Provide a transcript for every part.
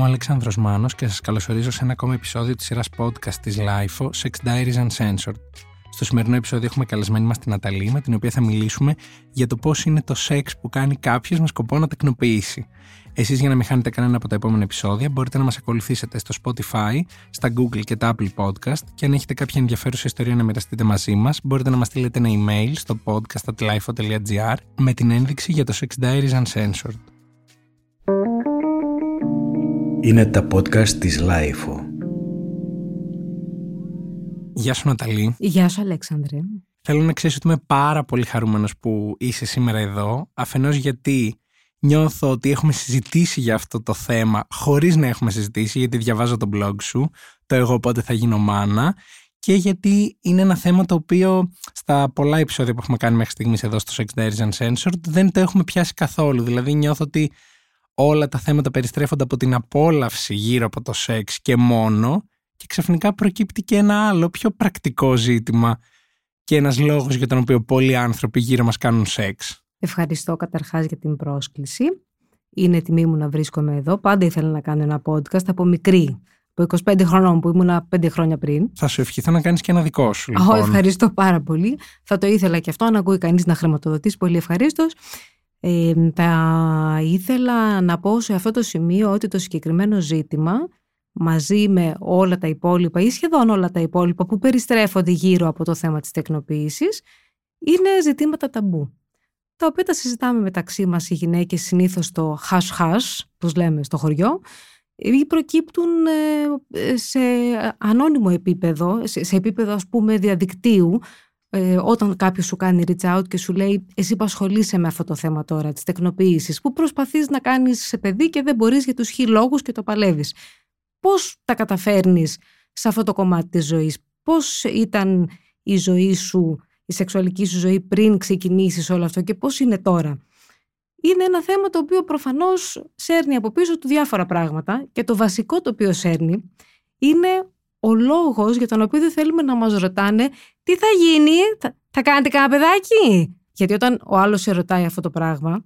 Είμαι ο Αλέξανδρος Μάνος και σας καλωσορίζω σε ένα ακόμα επεισόδιο της σειράς podcast της LIFO Sex Diaries Uncensored. Στο σημερινό επεισόδιο έχουμε καλεσμένη μας την Ναταλή με την οποία θα μιλήσουμε για το πώς είναι το σεξ που κάνει κάποιος με σκοπό να τεκνοποιήσει. Εσείς για να μην χάνετε κανένα από τα επόμενα επεισόδια μπορείτε να μας ακολουθήσετε στο Spotify, στα Google και τα Apple Podcast και αν έχετε κάποια ενδιαφέρουσα ιστορία να μοιραστείτε μαζί μας μπορείτε να μας στείλετε ένα email στο podcast.lifo.gr με την ένδειξη για το Sex Diaries Uncensored. Είναι τα podcast της Lifeo. Γεια σου Ναταλή. Γεια σου Αλέξανδρε. Θέλω να ξέρεις ότι είμαι πάρα πολύ χαρούμενος που είσαι σήμερα εδώ, αφενός γιατί νιώθω ότι έχουμε συζητήσει για αυτό το θέμα χωρίς να έχουμε συζητήσει, γιατί διαβάζω το blog σου, το εγώ πότε θα γίνω μάνα, και γιατί είναι ένα θέμα το οποίο στα πολλά επεισόδια που έχουμε κάνει μέχρι στιγμής εδώ στο Sex Diaries Uncensored δεν το έχουμε πιάσει καθόλου. Δηλαδή νιώθω ότι όλα τα θέματα περιστρέφονται από την απόλαυση γύρω από το σεξ και μόνο και ξαφνικά προκύπτει και ένα άλλο πιο πρακτικό ζήτημα και ένας λόγος για τον οποίο πολλοί άνθρωποι γύρω μας κάνουν σεξ. Ευχαριστώ καταρχάς για την πρόσκληση. Είναι τιμή μου να βρίσκομαι εδώ. Πάντα ήθελα να κάνω ένα podcast από μικρή. Από 25 χρονών που ήμουν 5 χρόνια πριν. Θα σου ευχηθώ να κάνεις και ένα δικό σου. Λοιπόν. ευχαριστώ πάρα πολύ. Θα το ήθελα και αυτό, αν ακούει κανείς να χρηματοδοτήσει πολύ ευχαρίστως. Ε, θα ήθελα να πω σε αυτό το σημείο ότι το συγκεκριμένο ζήτημα μαζί με όλα τα υπόλοιπα ή σχεδόν όλα τα υπόλοιπα που περιστρέφονται γύρω από το θέμα της τεκνοποίησης είναι ζητήματα ταμπού τα οποία τα συζητάμε μεταξύ μας οι γυναίκες συνήθως στο χας-χας, όπως λέμε στο χωριό, ή προκύπτουν ε, σε ανώνυμο επίπεδο, σε επίπεδο ας πούμε διαδικτύου, ε, όταν κάποιος σου κάνει reach out και σου λέει εσύ που ασχολείσαι με αυτό το θέμα τώρα της τεκνοποίησης που προσπαθείς να κάνεις σε παιδί και δεν μπορείς για τους χι λόγους και το παλεύεις. Πώς τα καταφέρνεις σε αυτό το κομμάτι της ζωής, πώς ήταν η ζωή σου, η σεξουαλική σου ζωή πριν ξεκινήσεις όλο αυτό και πώς είναι τώρα; Είναι ένα θέμα το οποίο προφανώς σέρνει από πίσω του διάφορα πράγματα και το βασικό το οποίο σέρνει είναι ο λόγος για τον οποίο δεν θέλουμε να μας ρωτάνε τι θα γίνει, θα, θα κάνετε κανένα παιδάκι; Γιατί όταν ο άλλος σε ρωτάει αυτό το πράγμα,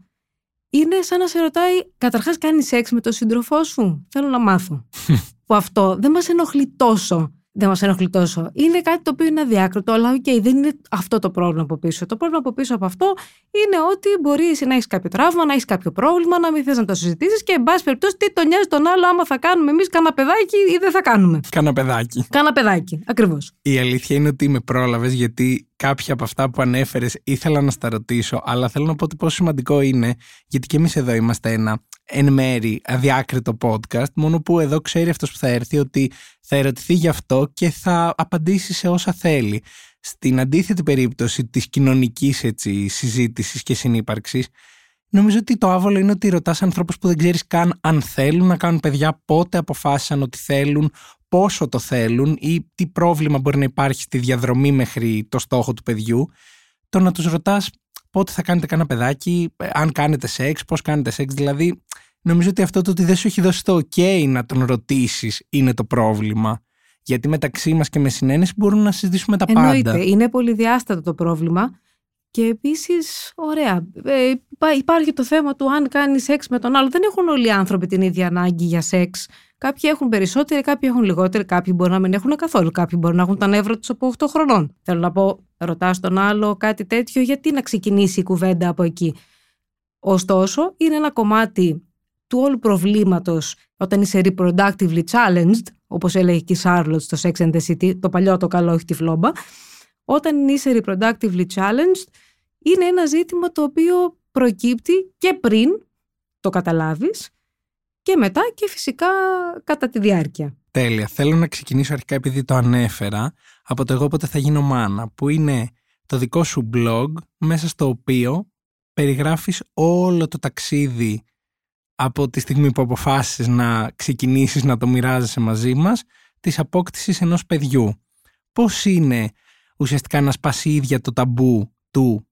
είναι σαν να σε ρωτάει, καταρχάς κάνεις σεξ με τον σύντροφό σου. Θέλω να μάθω. που αυτό δεν μας ενοχλεί τόσο δεν μας ενοχλεί τόσο. Είναι κάτι το οποίο είναι αδιάκριτο, αλλά OK, okay, δεν είναι αυτό το πρόβλημα από πίσω. Το πρόβλημα από πίσω από αυτό είναι ότι μπορείς να έχεις κάποιο τραύμα, να έχεις κάποιο πρόβλημα, να μην θες να το συζητήσεις και, εν πάση περιπτώσει, τι τον νοιάζει τον άλλο άμα θα κάνουμε εμείς κανένα παιδάκι ή δεν θα κάνουμε. Κάνα παιδάκι. Κάνα παιδάκι, ακριβώς. Η αλήθεια είναι ότι με πρόλαβες γιατί κάποια από αυτά που ανέφερες ήθελα να στα ρωτήσω, αλλά θέλω να πω ότι πόσο σημαντικό είναι, γιατί και εμείς εδώ είμαστε ένα εν μέρη αδιάκριτο podcast, μόνο που εδώ ξέρει αυτός που θα έρθει ότι θα ερωτηθεί γι' αυτό και θα απαντήσει σε όσα θέλει. Στην αντίθετη περίπτωση της κοινωνικής έτσι, συζήτησης και συνύπαρξης, νομίζω ότι το άβολο είναι ότι ρωτάς ανθρώπους που δεν ξέρεις καν αν θέλουν να κάνουν παιδιά, πότε αποφάσισαν ότι θέλουν, πόσο το θέλουν ή τι πρόβλημα μπορεί να υπάρχει στη διαδρομή μέχρι το στόχο του παιδιού. Το να τους ρωτάς πότε θα κάνετε κανένα παιδάκι, αν κάνετε σεξ, πώς κάνετε σεξ, δηλαδή νομίζω ότι αυτό το ότι δεν σου έχει δώσει το ok να τον ρωτήσεις είναι το πρόβλημα. Γιατί μεταξύ μας και με συνένεση μπορούμε να συζητήσουμε τα Εννοείται. πάντα. Είναι πολυδιάστατο το πρόβλημα. Και επίσης, ωραία. Ε, υπάρχει το θέμα του αν κάνεις σεξ με τον άλλο. Δεν έχουν όλοι οι άνθρωποι την ίδια ανάγκη για σεξ. Κάποιοι έχουν περισσότεροι, κάποιοι έχουν λιγότεροι, κάποιοι μπορεί να μην έχουν καθόλου. Κάποιοι μπορεί να έχουν τα νεύρα τους από 8 χρονών. Θέλω να πω, ρωτάς τον άλλο κάτι τέτοιο, γιατί να ξεκινήσει η κουβέντα από εκεί; Ωστόσο, είναι ένα κομμάτι του όλου προβλήματος όταν είσαι reproductively challenged, όπως έλεγε και η Charlotte στο Sex and the City, το παλιό το καλό, όχι τη φλόμπα, όταν είσαι reproductively challenged, είναι ένα ζήτημα το οποίο προκύπτει και πριν το καταλάβεις και μετά και φυσικά κατά τη διάρκεια. Τέλεια. Θέλω να ξεκινήσω αρχικά επειδή το ανέφερα από το εγώ πότε θα γίνω μάνα, που είναι το δικό σου blog μέσα στο οποίο περιγράφεις όλο το ταξίδι από τη στιγμή που αποφάσισες να ξεκινήσεις να το μοιράζεσαι μαζί μας, της απόκτησης ενός παιδιού. Πώς είναι ουσιαστικά να σπάσει ίδια το ταμπού του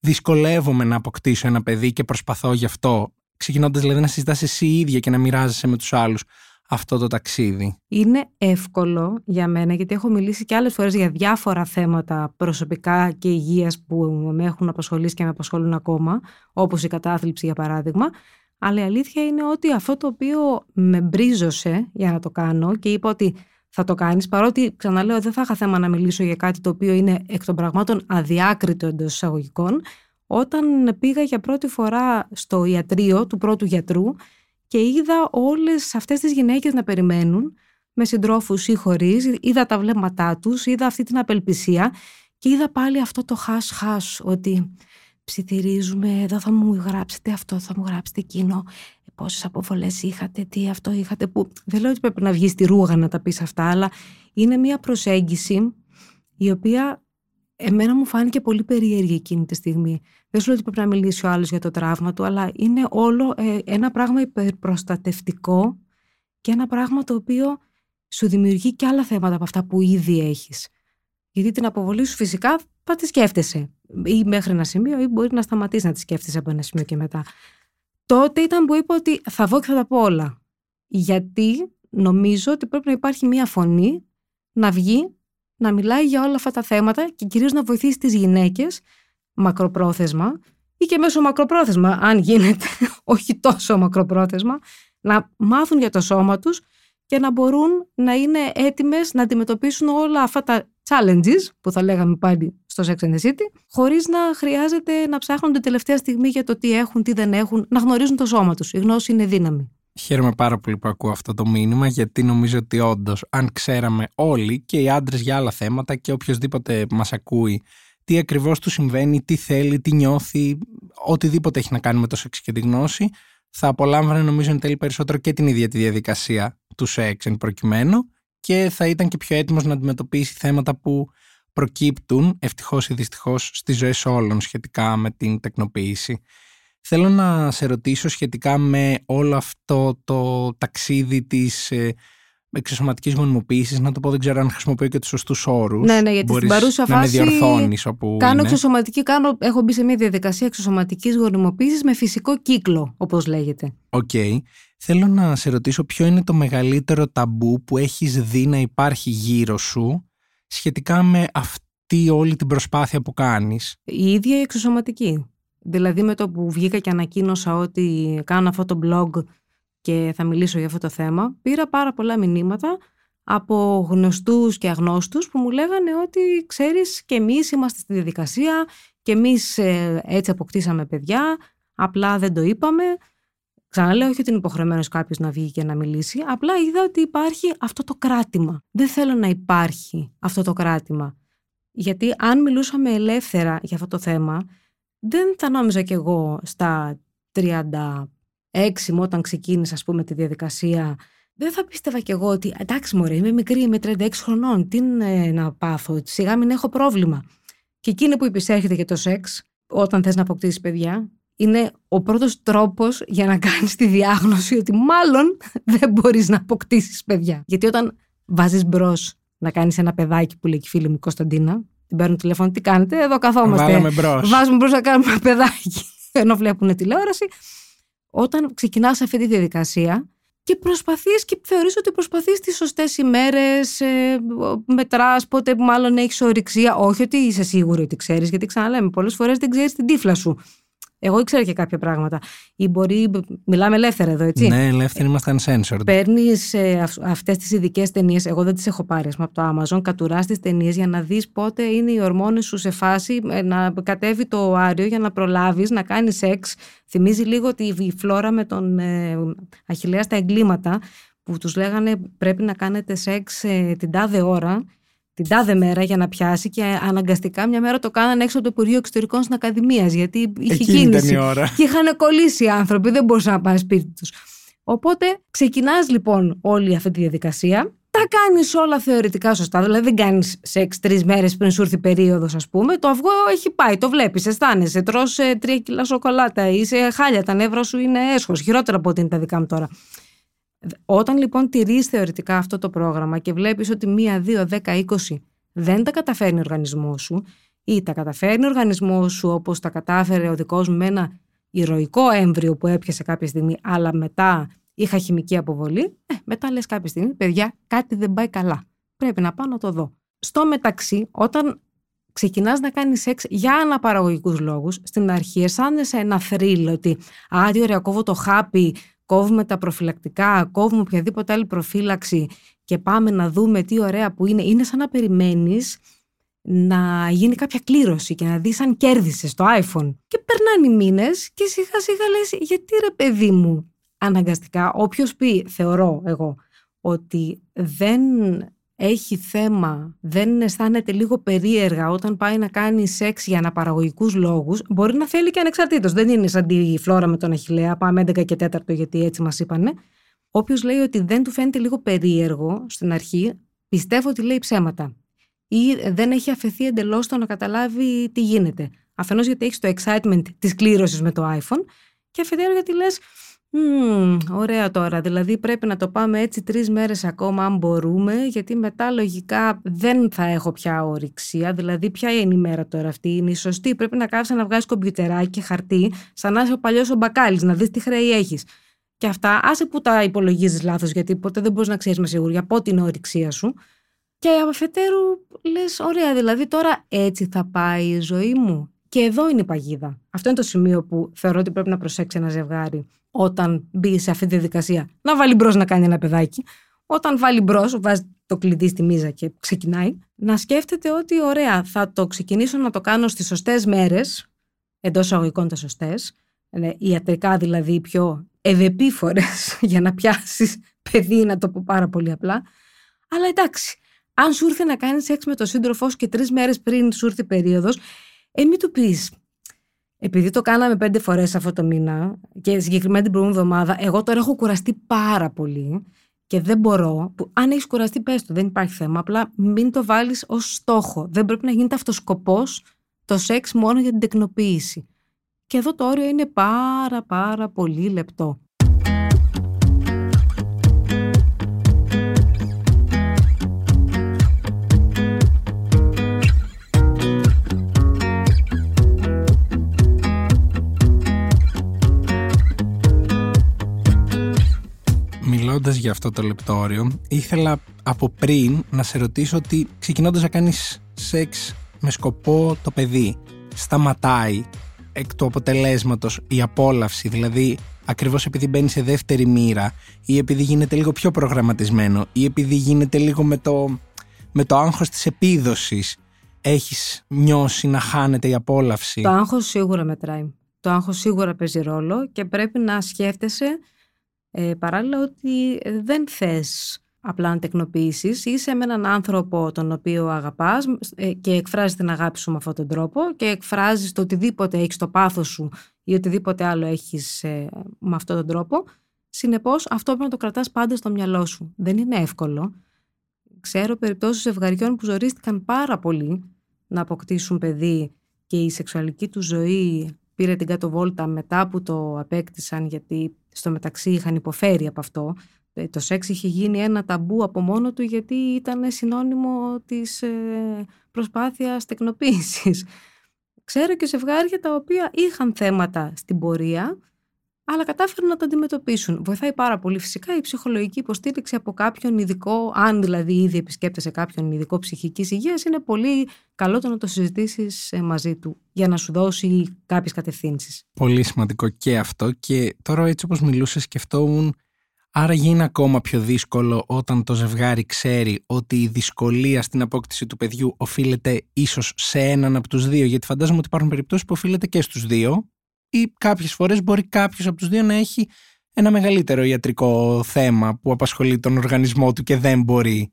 δυσκολεύομαι να αποκτήσω ένα παιδί και προσπαθώ γι' αυτό, ξεκινώντας δηλαδή να συζητάς εσύ ίδια και να μοιράζεσαι με τους άλλους αυτό το ταξίδι. Είναι εύκολο για μένα γιατί έχω μιλήσει και άλλες φορές για διάφορα θέματα προσωπικά και υγείας που με έχουν απασχολήσει και με απασχολούν ακόμα, όπως η κατάθλιψη για παράδειγμα, Αλλά η αλήθεια είναι ότι αυτό το οποίο με μπρίζωσε για να το κάνω και είπα ότι θα το κάνεις, παρότι ξαναλέω δεν θα είχα θέμα να μιλήσω για κάτι το οποίο είναι εκ των πραγμάτων αδιάκριτο εντός εισαγωγικών, όταν πήγα για πρώτη φορά στο ιατρείο του πρώτου γιατρού και είδα όλες αυτές τις γυναίκες να περιμένουν με συντρόφους ή χωρίς, είδα τα βλέμματά τους, είδα αυτή την απελπισία και είδα πάλι αυτό το χάς χάς ότι ψιθυρίζουμε, εδώ θα μου γράψετε αυτό, θα μου γράψετε εκείνο, πόσες αποβολές είχατε, τι αυτό είχατε, που δεν λέω ότι πρέπει να βγεις στη ρούγα να τα πεις αυτά, αλλά είναι μια προσέγγιση η οποία εμένα μου φάνηκε πολύ περίεργη εκείνη τη στιγμή. Δεν σου λέω ότι πρέπει να μιλήσει ο άλλος για το τραύμα του, αλλά είναι όλο ε, ένα πράγμα υπερπροστατευτικό και ένα πράγμα το οποίο σου δημιουργεί και άλλα θέματα από αυτά που ήδη έχεις. Γιατί την αποβολή σου φυσικά θα τη σκέφτεσαι. Ή μέχρι ένα σημείο, ή μπορεί να σταματήσεις να τη σκέφτεσαι από ένα σημείο και μετά. Τότε ήταν που είπα ότι θα βγω και θα τα πω όλα. Γιατί νομίζω ότι πρέπει να υπάρχει μία φωνή να βγει, να μιλάει για όλα αυτά τα θέματα και κυρίως να βοηθήσει τις γυναίκες μακροπρόθεσμα ή και μέσω μακροπρόθεσμα, αν γίνεται, όχι τόσο μακροπρόθεσμα, να μάθουν για το σώμα τους και να μπορούν να είναι έτοιμες να αντιμετωπίσουν όλα αυτά τα challenges που θα λέγαμε πάλι στο Sex and the City, χωρίς να χρειάζεται να ψάχνουν την τελευταία στιγμή για το τι έχουν, τι δεν έχουν, να γνωρίζουν το σώμα τους. Η γνώση είναι δύναμη. Χαίρομαι πάρα πολύ που ακούω αυτό το μήνυμα, γιατί νομίζω ότι όντως, αν ξέραμε όλοι και οι άντρες για άλλα θέματα και οποιοδήποτε μας ακούει, τι ακριβώς του συμβαίνει, τι θέλει, τι νιώθει, οτιδήποτε έχει να κάνει με το σεξ και τη γνώση, θα απολάμβανε νομίζω εν τέλει περισσότερο και την ίδια τη διαδικασία του σεξ εν προκειμένου και θα ήταν και πιο έτοιμος να αντιμετωπίσει θέματα που προκύπτουν ευτυχώς ή δυστυχώς στις ζωές όλων σχετικά με την τεκνοποίηση. Θέλω να σε ρωτήσω σχετικά με όλο αυτό το ταξίδι της ε, εξωσωματικής γονιμοποίησης, να το πω, δεν ξέρω αν χρησιμοποιώ και τους σωστούς όρους. Ναι, ναι, γιατί στην παρούσα φάση. Να με διορθώνεις όπου. Κάνω είναι. εξωσωματική, κάνω, έχω μπει σε μια διαδικασία εξωσωματικής γονιμοποίησης με φυσικό κύκλο, όπως λέγεται. OK. Okay. Θέλω να σε ρωτήσω ποιο είναι το μεγαλύτερο ταμπού που έχεις δει να υπάρχει γύρω σου σχετικά με αυτή όλη την προσπάθεια που κάνεις. Η ίδια η εξωσωματική. Δηλαδή με το που βγήκα και ανακοίνωσα ότι κάνω αυτό το blog και θα μιλήσω για αυτό το θέμα, πήρα πάρα πολλά μηνύματα από γνωστούς και αγνώστους που μου λέγανε ότι ξέρεις και εμείς είμαστε στη διαδικασία και εμείς ε, έτσι αποκτήσαμε παιδιά, απλά δεν το είπαμε Ξαναλέω, όχι ότι είναι υποχρεωμένος κάποιος να βγει και να μιλήσει. Απλά είδα ότι υπάρχει αυτό το κράτημα. Δεν θέλω να υπάρχει αυτό το κράτημα. Γιατί αν μιλούσαμε ελεύθερα για αυτό το θέμα, δεν θα νόμιζα κι εγώ στα 36 μου όταν ξεκίνησα, ας πούμε, τη διαδικασία. Δεν θα πίστευα κι εγώ ότι εντάξει, μωρέ, είμαι μικρή, είμαι 36 χρονών. Τι είναι να πάθω, σιγά μην έχω πρόβλημα. Και εκείνη που υπησέρχεται και το σεξ, όταν θες να αποκτήσεις παιδιά, είναι ο πρώτος τρόπος για να κάνεις τη διάγνωση ότι μάλλον δεν μπορείς να αποκτήσεις παιδιά. Γιατί όταν βάζεις μπρος να κάνεις ένα παιδάκι που λέει και η φίλη μου Κωνσταντίνα, την παίρνουν τηλέφωνο, τι κάνετε, εδώ καθόμαστε. Βάλαμε μπρος. Βάζουμε μπρος να κάνουμε ένα παιδάκι, ενώ βλέπουν τηλεόραση. Όταν ξεκινάς αυτή τη διαδικασία, και προσπαθείς και θεωρείς ότι προσπαθείς τις σωστές ημέρες, ε, μετράς πότε μάλλον έχεις ορυξία. Όχι ότι είσαι σίγουρη ότι ξέρεις, γιατί ξαναλέμε πολλές φορές δεν ξέρεις την τύφλα σου. Εγώ ήξερα και κάποια πράγματα. Ή μπορεί. Μιλάμε ελεύθερα εδώ, έτσι. Ναι, ελεύθεροι ήμασταν censored. Παίρνεις ε, αυτές τις ειδικές ταινίες. Εγώ δεν τις έχω πάρει πούμε, από το Amazon. Κατουράς τις ταινίες για να δεις πότε είναι οι ορμόνες σου σε φάση ε, να κατέβει το άριο για να προλάβεις να κάνεις σεξ. Θυμίζει λίγο ότι η φλόρα με τον ε, Αχηλέα στα εγκλήματα που τους λέγανε πρέπει να κάνετε σεξ ε, την τάδε ώρα την τάδε μέρα για να πιάσει και αναγκαστικά μια μέρα το κάνανε έξω από το Υπουργείο Εξωτερικών στην Ακαδημία γιατί είχε Εκείνη κίνηση. Ήταν η ώρα. Και είχαν κολλήσει οι άνθρωποι, δεν μπορούσαν να πάνε σπίτι τους. Οπότε ξεκινάς λοιπόν όλη αυτή τη διαδικασία. Τα κάνεις όλα θεωρητικά σωστά. Δηλαδή δεν κάνεις σεξ τρεις μέρες πριν σου έρθει περίοδος, ας πούμε. Το αυγό έχει πάει, το βλέπεις, αισθάνεσαι. Τρώ τρία κιλά σοκολάτα, είσαι χάλια, τα νεύρα σου είναι έσχος. Χειρότερα από ό,τι είναι τα δικά μου τώρα. Όταν λοιπόν τηρείς θεωρητικά αυτό το πρόγραμμα και βλέπεις ότι μία, δύο, δέκα, είκοσι δεν τα καταφέρνει ο οργανισμός σου ή τα καταφέρνει ο οργανισμός σου όπως τα κατάφερε ο δικός μου με ένα ηρωικό έμβριο που έπιασε κάποια στιγμή, αλλά μετά είχα χημική αποβολή, ε, μετά λες κάποια στιγμή, παιδιά, κάτι δεν πάει καλά. Πρέπει να πάω να το δω. Στο μεταξύ, όταν ξεκινάς να κάνεις σεξ για αναπαραγωγικούς λόγους, στην αρχή αισθάνεσαι ένα θρύλ ότι «Α, τι ωραία, κόβω το χάπι, κόβουμε τα προφυλακτικά, κόβουμε οποιαδήποτε άλλη προφύλαξη και πάμε να δούμε τι ωραία που είναι». Είναι σαν να περιμένεις να γίνει κάποια κλήρωση και να δεις αν κέρδισες το iPhone. Και περνάνε οι μήνες και σιγά σιγά λες γιατί ρε παιδί μου αναγκαστικά όποιος πει θεωρώ εγώ ότι δεν έχει θέμα, δεν αισθάνεται λίγο περίεργα όταν πάει να κάνει σεξ για αναπαραγωγικούς λόγους, μπορεί να θέλει και ανεξαρτήτως. Δεν είναι σαν τη φλόρα με τον Αχηλέα, πάμε 11 και 4 γιατί έτσι μας είπανε. Όποιος λέει ότι δεν του φαίνεται λίγο περίεργο στην αρχή, πιστεύω ότι λέει ψέματα. Ή δεν έχει αφαιθεί εντελώς στο να καταλάβει τι γίνεται. Αφενός γιατί έχεις το excitement της κλήρωσης με το iPhone, και αφετέρου γιατί λες, Mm, ωραία τώρα. Δηλαδή πρέπει να το πάμε έτσι τρεις μέρες ακόμα αν μπορούμε, γιατί μετά λογικά δεν θα έχω πια ορυξία. Δηλαδή, ποια είναι η μέρα τώρα αυτή, είναι η σωστή; Πρέπει να κάθεσαι να βγάζεις κομπιουτεράκι και χαρτί, σαν να είσαι ο παλιός ο μπακάλι, να δεις τι χρέη έχεις. Και αυτά, άσε που τα υπολογίζεις λάθος, γιατί ποτέ δεν μπορείς να ξέρεις με σιγουριά πότε είναι η ορυξία σου. Και αφετέρου λες, ωραία, δηλαδή τώρα έτσι θα πάει η ζωή μου. Και εδώ είναι η παγίδα. Αυτό είναι το σημείο που θεωρώ ότι πρέπει να προσέξει ένα ζευγάρι όταν μπει σε αυτή τη διαδικασία. Να βάλει μπρος να κάνει ένα παιδάκι. Όταν βάλει μπρος, βάζει το κλειδί στη μίζα και ξεκινάει, να σκέφτεται ότι ωραία, θα το ξεκινήσω να το κάνω στις σωστές μέρες, εντός αγωγικών τα σωστές, ιατρικά δηλαδή πιο ευεπίφορες για να πιάσεις παιδί, να το πω πάρα πολύ απλά. Αλλά εντάξει, αν σου ήρθε να κάνεις σεξ με τον σύντροφό σου και τρεις μέρες πριν σου ήρθε περίοδος, ε, μην του πεις. Επειδή το κάναμε πέντε φορές αυτό το μήνα και συγκεκριμένα την προηγούμενη εβδομάδα, εγώ τώρα έχω κουραστεί πάρα πολύ και δεν μπορώ. Που, αν έχεις κουραστεί, πες το, δεν υπάρχει θέμα. Απλά μην το βάλεις ως στόχο. Δεν πρέπει να γίνεται αυτό σκοπό το σεξ μόνο για την τεκνοποίηση. Και εδώ το όριο είναι πάρα πάρα πολύ λεπτό. Μιλώντας για αυτό το λεπτόριο, ήθελα από πριν να σε ρωτήσω ότι ξεκινώντας να κάνεις σεξ με σκοπό το παιδί, σταματάει εκ του αποτελέσματος η απόλαυση, δηλαδή ακριβώς επειδή μπαίνει σε δεύτερη μοίρα, ή επειδή γίνεται λίγο πιο προγραμματισμένο, ή επειδή γίνεται λίγο με το, με το άγχος της επίδοσης, έχεις νιώσει να χάνεται η απόλαυση; Το άγχος σίγουρα μετράει. Το άγχος σίγουρα παίζει ρόλο και πρέπει να σκέφτεσαι ε, παράλληλα ότι δεν θες απλά να τεκνοποιήσεις, είσαι με έναν άνθρωπο τον οποίο αγαπάς ε, και εκφράζεις την αγάπη σου με αυτόν τον τρόπο και εκφράζεις το οτιδήποτε έχεις στο πάθος σου ή οτιδήποτε άλλο έχεις ε, με αυτόν τον τρόπο. Συνεπώς αυτό πρέπει να το κρατάς πάντα στο μυαλό σου. Δεν είναι εύκολο. Ξέρω περιπτώσεις ζευγαριών που ζορίστηκαν πάρα πολύ να αποκτήσουν παιδί και η σεξουαλική του ζωή πήρε την κάτω βόλτα μετά που το απέκτησαν γιατί στο μεταξύ είχαν υποφέρει από αυτό. Ε, το σεξ είχε γίνει ένα ταμπού από μόνο του γιατί ήταν συνώνυμο της ε, προσπάθειας τεκνοποίησης. Ξέρω και ζευγάρια τα οποία είχαν θέματα στην πορεία αλλά κατάφεραν να το αντιμετωπίσουν. Βοηθάει πάρα πολύ φυσικά η ψυχολογική υποστήριξη από κάποιον ειδικό, αν δηλαδή ήδη επισκέπτεσαι κάποιον ειδικό ψυχικής υγείας, είναι πολύ καλό το να το συζητήσεις ε, μαζί του για να σου δώσει κάποιες κατευθύνσεις. Πολύ σημαντικό και αυτό. Και τώρα, έτσι όπως μιλούσες, σκεφτόμουν. Άρα γίνει ακόμα πιο δύσκολο όταν το ζευγάρι ξέρει ότι η δυσκολία στην απόκτηση του παιδιού οφείλεται ίσως σε έναν από τους δύο γιατί φαντάζομαι ότι υπάρχουν περιπτώσεις που οφείλεται και στους δύο ή κάποιες φορές μπορεί κάποιος από τους δύο να έχει ένα μεγαλύτερο ιατρικό θέμα που απασχολεί τον οργανισμό του και δεν μπορεί.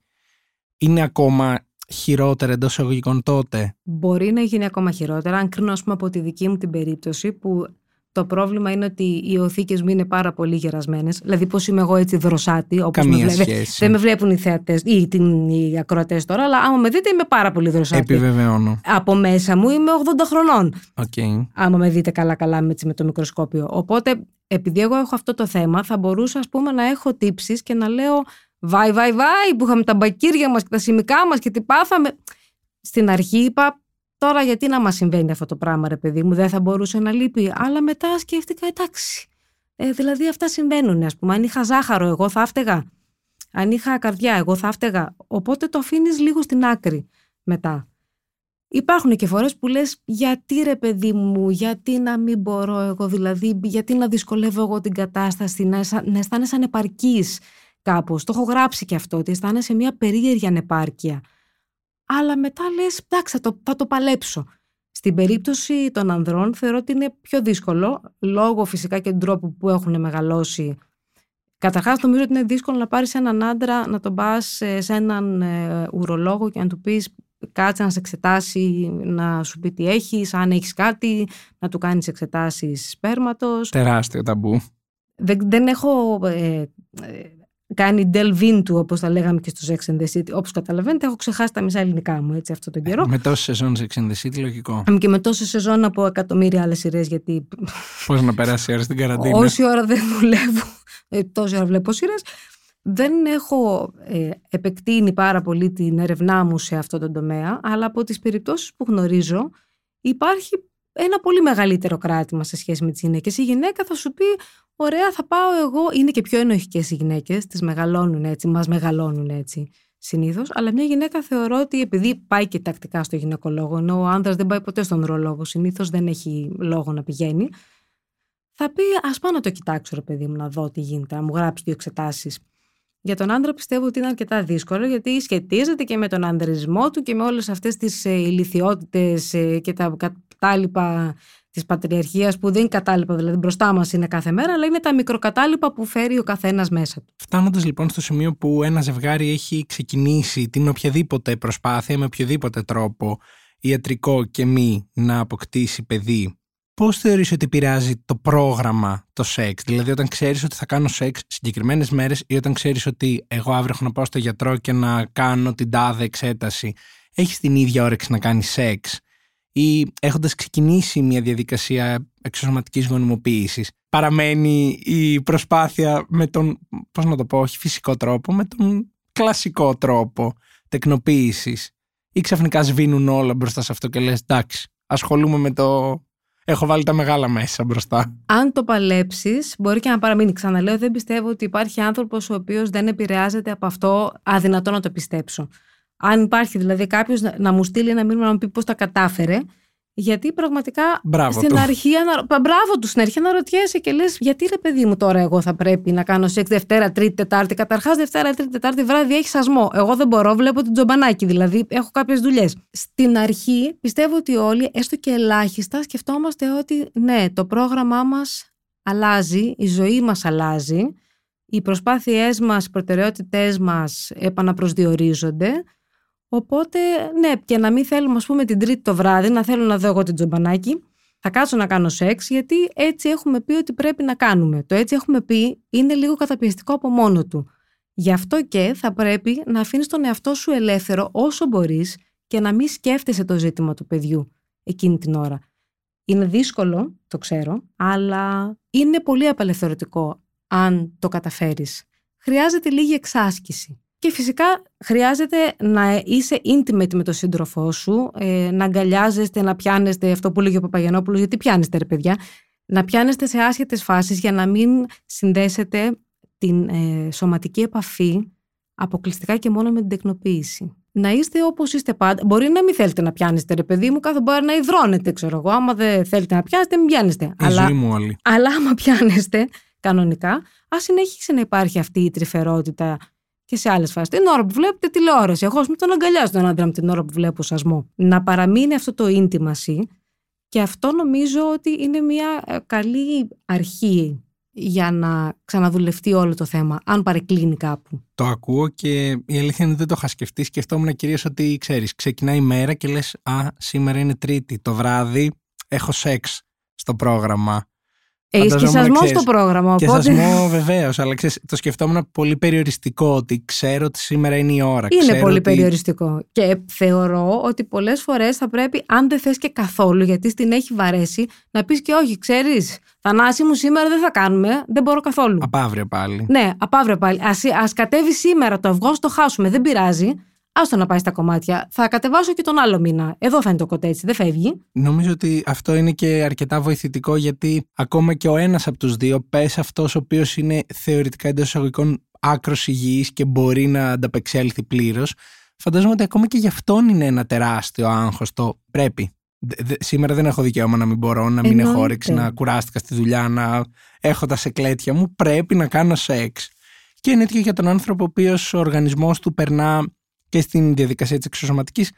Είναι ακόμα χειρότερα εντός εισαγωγικών τότε; Μπορεί να γίνει ακόμα χειρότερα. Αν κρίνω, πούμε, από τη δική μου την περίπτωση, που το πρόβλημα είναι ότι οι οθήκες μου είναι πάρα πολύ γερασμένες. Δηλαδή, πώς είμαι εγώ έτσι δροσάτη, όπως με βλέπετε. Δεν με βλέπουν οι θεατές ή οι ακροατές τώρα, αλλά άμα με δείτε, είμαι πάρα πολύ δροσάτη. Επιβεβαιώνω. Από μέσα μου είμαι 80 χρονών. Okay. Άμα με δείτε καλά-καλά με, με το μικροσκόπιο. Οπότε, επειδή εγώ έχω αυτό το θέμα, θα μπορούσα ας πούμε, να έχω τύψεις και να λέω Βάι, βάι, βάι, που είχαμε τα μπακύρια μας και τα σημικά μας και τι πάθαμε. Στην αρχή είπα, Τώρα γιατί να μας συμβαίνει αυτό το πράγμα ρε παιδί μου, δεν θα μπορούσε να λείπει. Αλλά μετά σκέφτηκα εντάξει, ε, δηλαδή αυτά συμβαίνουν ας πούμε. Αν είχα ζάχαρο εγώ θα έφταιγα. Αν είχα καρδιά εγώ θα έφταιγα. Οπότε το αφήνεις λίγο στην άκρη μετά. Υπάρχουν και φορές που λες γιατί ρε παιδί μου, γιατί να μην μπορώ εγώ δηλαδή, γιατί να δυσκολεύω εγώ την κατάσταση, να, να αισθάνεσαι ανεπαρκής κάπως. Το έχω γράψει και αυτό, ότι αισθάνεσαι μια περίεργη ανεπάρκεια. Αλλά μετά λες, εντάξει θα το, θα το παλέψω. Στην περίπτωση των ανδρών θεωρώ ότι είναι πιο δύσκολο, λόγω φυσικά και του τρόπου που έχουν μεγαλώσει. Καταρχάς νομίζω ότι είναι δύσκολο να πάρεις έναν άντρα, να τον πας σε έναν ε, ουρολόγο και να του πεις κάτσε να σε εξετάσει, να σου πει τι έχεις, αν έχεις κάτι, να του κάνεις εξετάσεις σπέρματος. Τεράστιο ταμπού. Δεν, δεν έχω ε, ε, κάνει delve into, όπως τα λέγαμε και στο Sex and the City. Όπως καταλαβαίνετε, έχω ξεχάσει τα μισά ελληνικά μου έτσι αυτόν τον καιρό. Με τόσε σεζόν Sex and the City, λογικό. Και με τόσε σεζόν από εκατομμύρια άλλες σειρές, γιατί. Πώς να περάσει η ώρα στην καραντίνα. Όση ώρα δεν δουλεύω, ε, τόση ώρα βλέπω σειρές. Δεν έχω ε, επεκτείνει πάρα πολύ την έρευνά μου σε αυτό το τομέα, αλλά από τις περιπτώσεις που γνωρίζω υπάρχει ένα πολύ μεγαλύτερο κράτημα σε σχέση με τις γυναίκες. Η γυναίκα θα σου πει, ωραία θα πάω εγώ, είναι και πιο ενοχικές οι γυναίκες, τις μεγαλώνουν έτσι, μας μεγαλώνουν έτσι συνήθως, αλλά μια γυναίκα θεωρώ ότι επειδή πάει και τακτικά στο γυναικολόγο, ενώ ο άνδρας δεν πάει ποτέ στον ουρολόγο, συνήθως δεν έχει λόγο να πηγαίνει, θα πει ας πάω να το κοιτάξω ρε παιδί μου να δω τι γίνεται, να μου γράψει δύο εξετάσεις για τον άντρα πιστεύω ότι είναι αρκετά δύσκολο γιατί σχετίζεται και με τον ανδρισμό του και με όλες αυτές τις ε, ηλικιότητες ε, και τα κατάλοιπα της πατριαρχίας που δεν είναι κατάλοιπα δηλαδή μπροστά μας είναι κάθε μέρα αλλά είναι τα μικροκατάλοιπα που φέρει ο καθένας μέσα του. Φτάνοντας λοιπόν στο σημείο που ένα ζευγάρι έχει ξεκινήσει την οποιαδήποτε προσπάθεια με οποιοδήποτε τρόπο ιατρικό και μη να αποκτήσει παιδί Πώς θεωρείς ότι επηρεάζει το πρόγραμμα το σεξ, Δηλαδή, όταν ξέρεις ότι θα κάνω σεξ συγκεκριμένες μέρες ή όταν ξέρεις ότι εγώ αύριο έχω να πάω στο γιατρό και να κάνω την τάδε εξέταση, έχεις την ίδια όρεξη να κάνεις σεξ; Ή έχοντας ξεκινήσει μια διαδικασία εξωσωματικής γονιμοποίησης, παραμένει η προσπάθεια με τον, πώς να το πω, όχι φυσικό τρόπο, με τον κλασικό τρόπο τεκνοποίησης. Ή ξαφνικά σβήνουν όλα μπροστά σε αυτό και λες εντάξει, ασχολούμαι με το Έχω βάλει τα μεγάλα μέσα μπροστά. Αν το παλέψεις, μπορεί και να παραμείνει. Ξαναλέω, δεν πιστεύω ότι υπάρχει άνθρωπος ο οποίος δεν επηρεάζεται από αυτό. Αδυνατό να το πιστέψω. Αν υπάρχει δηλαδή κάποιος να μου στείλει ένα μήνυμα να μου πει πώς τα κατάφερε, γιατί πραγματικά Μπράβο στην του. αρχή, ανα... μπράβο του, στην αρχή αναρωτιέσαι και λες: Γιατί ρε παιδί μου τώρα, εγώ θα πρέπει να κάνω σεξ Δευτέρα, Τρίτη, Τετάρτη. Καταρχάς, Δευτέρα, Τρίτη, Τετάρτη βράδυ έχει σασμό. Εγώ δεν μπορώ, βλέπω την τζομπανάκι, δηλαδή έχω κάποιες δουλειές. Στην αρχή πιστεύω ότι όλοι, έστω και ελάχιστα, σκεφτόμαστε ότι ναι, το πρόγραμμά μας αλλάζει, η ζωή μας αλλάζει, οι προσπάθειές μας, οι προτεραιότητές μας επαναπροσδιορίζονται Οπότε, ναι, και να μην θέλουμε, ας πούμε, την Τρίτη το βράδυ, να θέλω να δω εγώ την τζομπανάκι, θα κάτσω να κάνω σεξ, γιατί έτσι έχουμε πει ότι πρέπει να κάνουμε. Το έτσι έχουμε πει είναι λίγο καταπιεστικό από μόνο του. Γι' αυτό και θα πρέπει να αφήνεις τον εαυτό σου ελεύθερο όσο μπορείς και να μην σκέφτεσαι το ζήτημα του παιδιού εκείνη την ώρα. Είναι δύσκολο, το ξέρω, αλλά είναι πολύ απελευθερωτικό αν το καταφέρεις. Χρειάζεται λίγη εξάσκηση. Και φυσικά χρειάζεται να είσαι intimate με τον σύντροφό σου, ε, να αγκαλιάζεστε, να πιάνεστε αυτό που λέγει ο Παπαγιανόπουλος, γιατί πιάνεστε ρε παιδιά, να πιάνεστε σε άσχετες φάσεις για να μην συνδέσετε την ε, σωματική επαφή αποκλειστικά και μόνο με την τεκνοποίηση. Να είστε όπως είστε πάντα. Μπορεί να μην θέλετε να πιάνεστε, ρε παιδί μου, κάθε μπορεί να υδρώνετε, ξέρω εγώ. Άμα δεν θέλετε να πιάνεστε, μην πιάνεστε. Η αλλά, ζωή μου όλη. αλλά άμα πιάνεστε κανονικά, ας συνέχισε να υπάρχει αυτή η τρυφερότητα και σε άλλες φάσεις. Την ώρα που βλέπετε τηλεόραση. Εγώ, ας πούμε, τον αγκαλιάζω τον άντρα μου την ώρα που βλέπω σασμό. Να παραμείνει αυτό το intimacy και αυτό νομίζω ότι είναι μια ε, καλή αρχή για να ξαναδουλευτεί όλο το θέμα, αν παρεκκλίνει κάπου. Το ακούω και η αλήθεια είναι ότι δεν το είχα σκεφτεί. Σκεφτόμουν κυρίως ότι ξέρεις, ξεκινάει η μέρα και λες: Α, σήμερα είναι Τρίτη. Το βράδυ έχω σεξ στο πρόγραμμα. Έχει και Φανταζόμουν, σασμό ξέρεις, στο πρόγραμμα. Και Οπότε σασμό βεβαίως, αλλά ξέρεις, το σκεφτόμουν πολύ περιοριστικό ότι ξέρω ότι σήμερα είναι η ώρα. είναι ξέρω πολύ ότι... περιοριστικό. Και θεωρώ ότι πολλές φορές θα πρέπει, αν δεν θες και καθόλου, γιατί στην έχει βαρέσει, να πεις και όχι, ξέρεις. Θανάση μου σήμερα δεν θα κάνουμε, δεν μπορώ καθόλου. Από αύριο πάλι. Ναι, από αύριο πάλι. Α κατέβει σήμερα το αυγό, το χάσουμε. Δεν πειράζει. Άστο να πάει στα κομμάτια. Θα κατεβάσω και τον άλλο μήνα. Εδώ θα είναι το κοτέτσι, δεν φεύγει. Νομίζω ότι αυτό είναι και αρκετά βοηθητικό γιατί ακόμα και ο ένας από τους δύο πες αυτός ο οποίος είναι θεωρητικά εντός εισαγωγικών άκρος υγιής και μπορεί να ανταπεξέλθει πλήρως. φαντάζομαι ότι ακόμα και γι' αυτόν είναι ένα τεράστιο άγχος το πρέπει. Σήμερα δεν έχω δικαίωμα να μην μπορώ, να μην έχω όρεξη, να κουράστηκα στη δουλειά, να έχω τα σεκλέτια μου. Πρέπει να κάνω σεξ. Και είναι ίδιο για τον άνθρωπο ο οποίος ο οργανισμός του περνά και στην διαδικασία της εξωσωματικής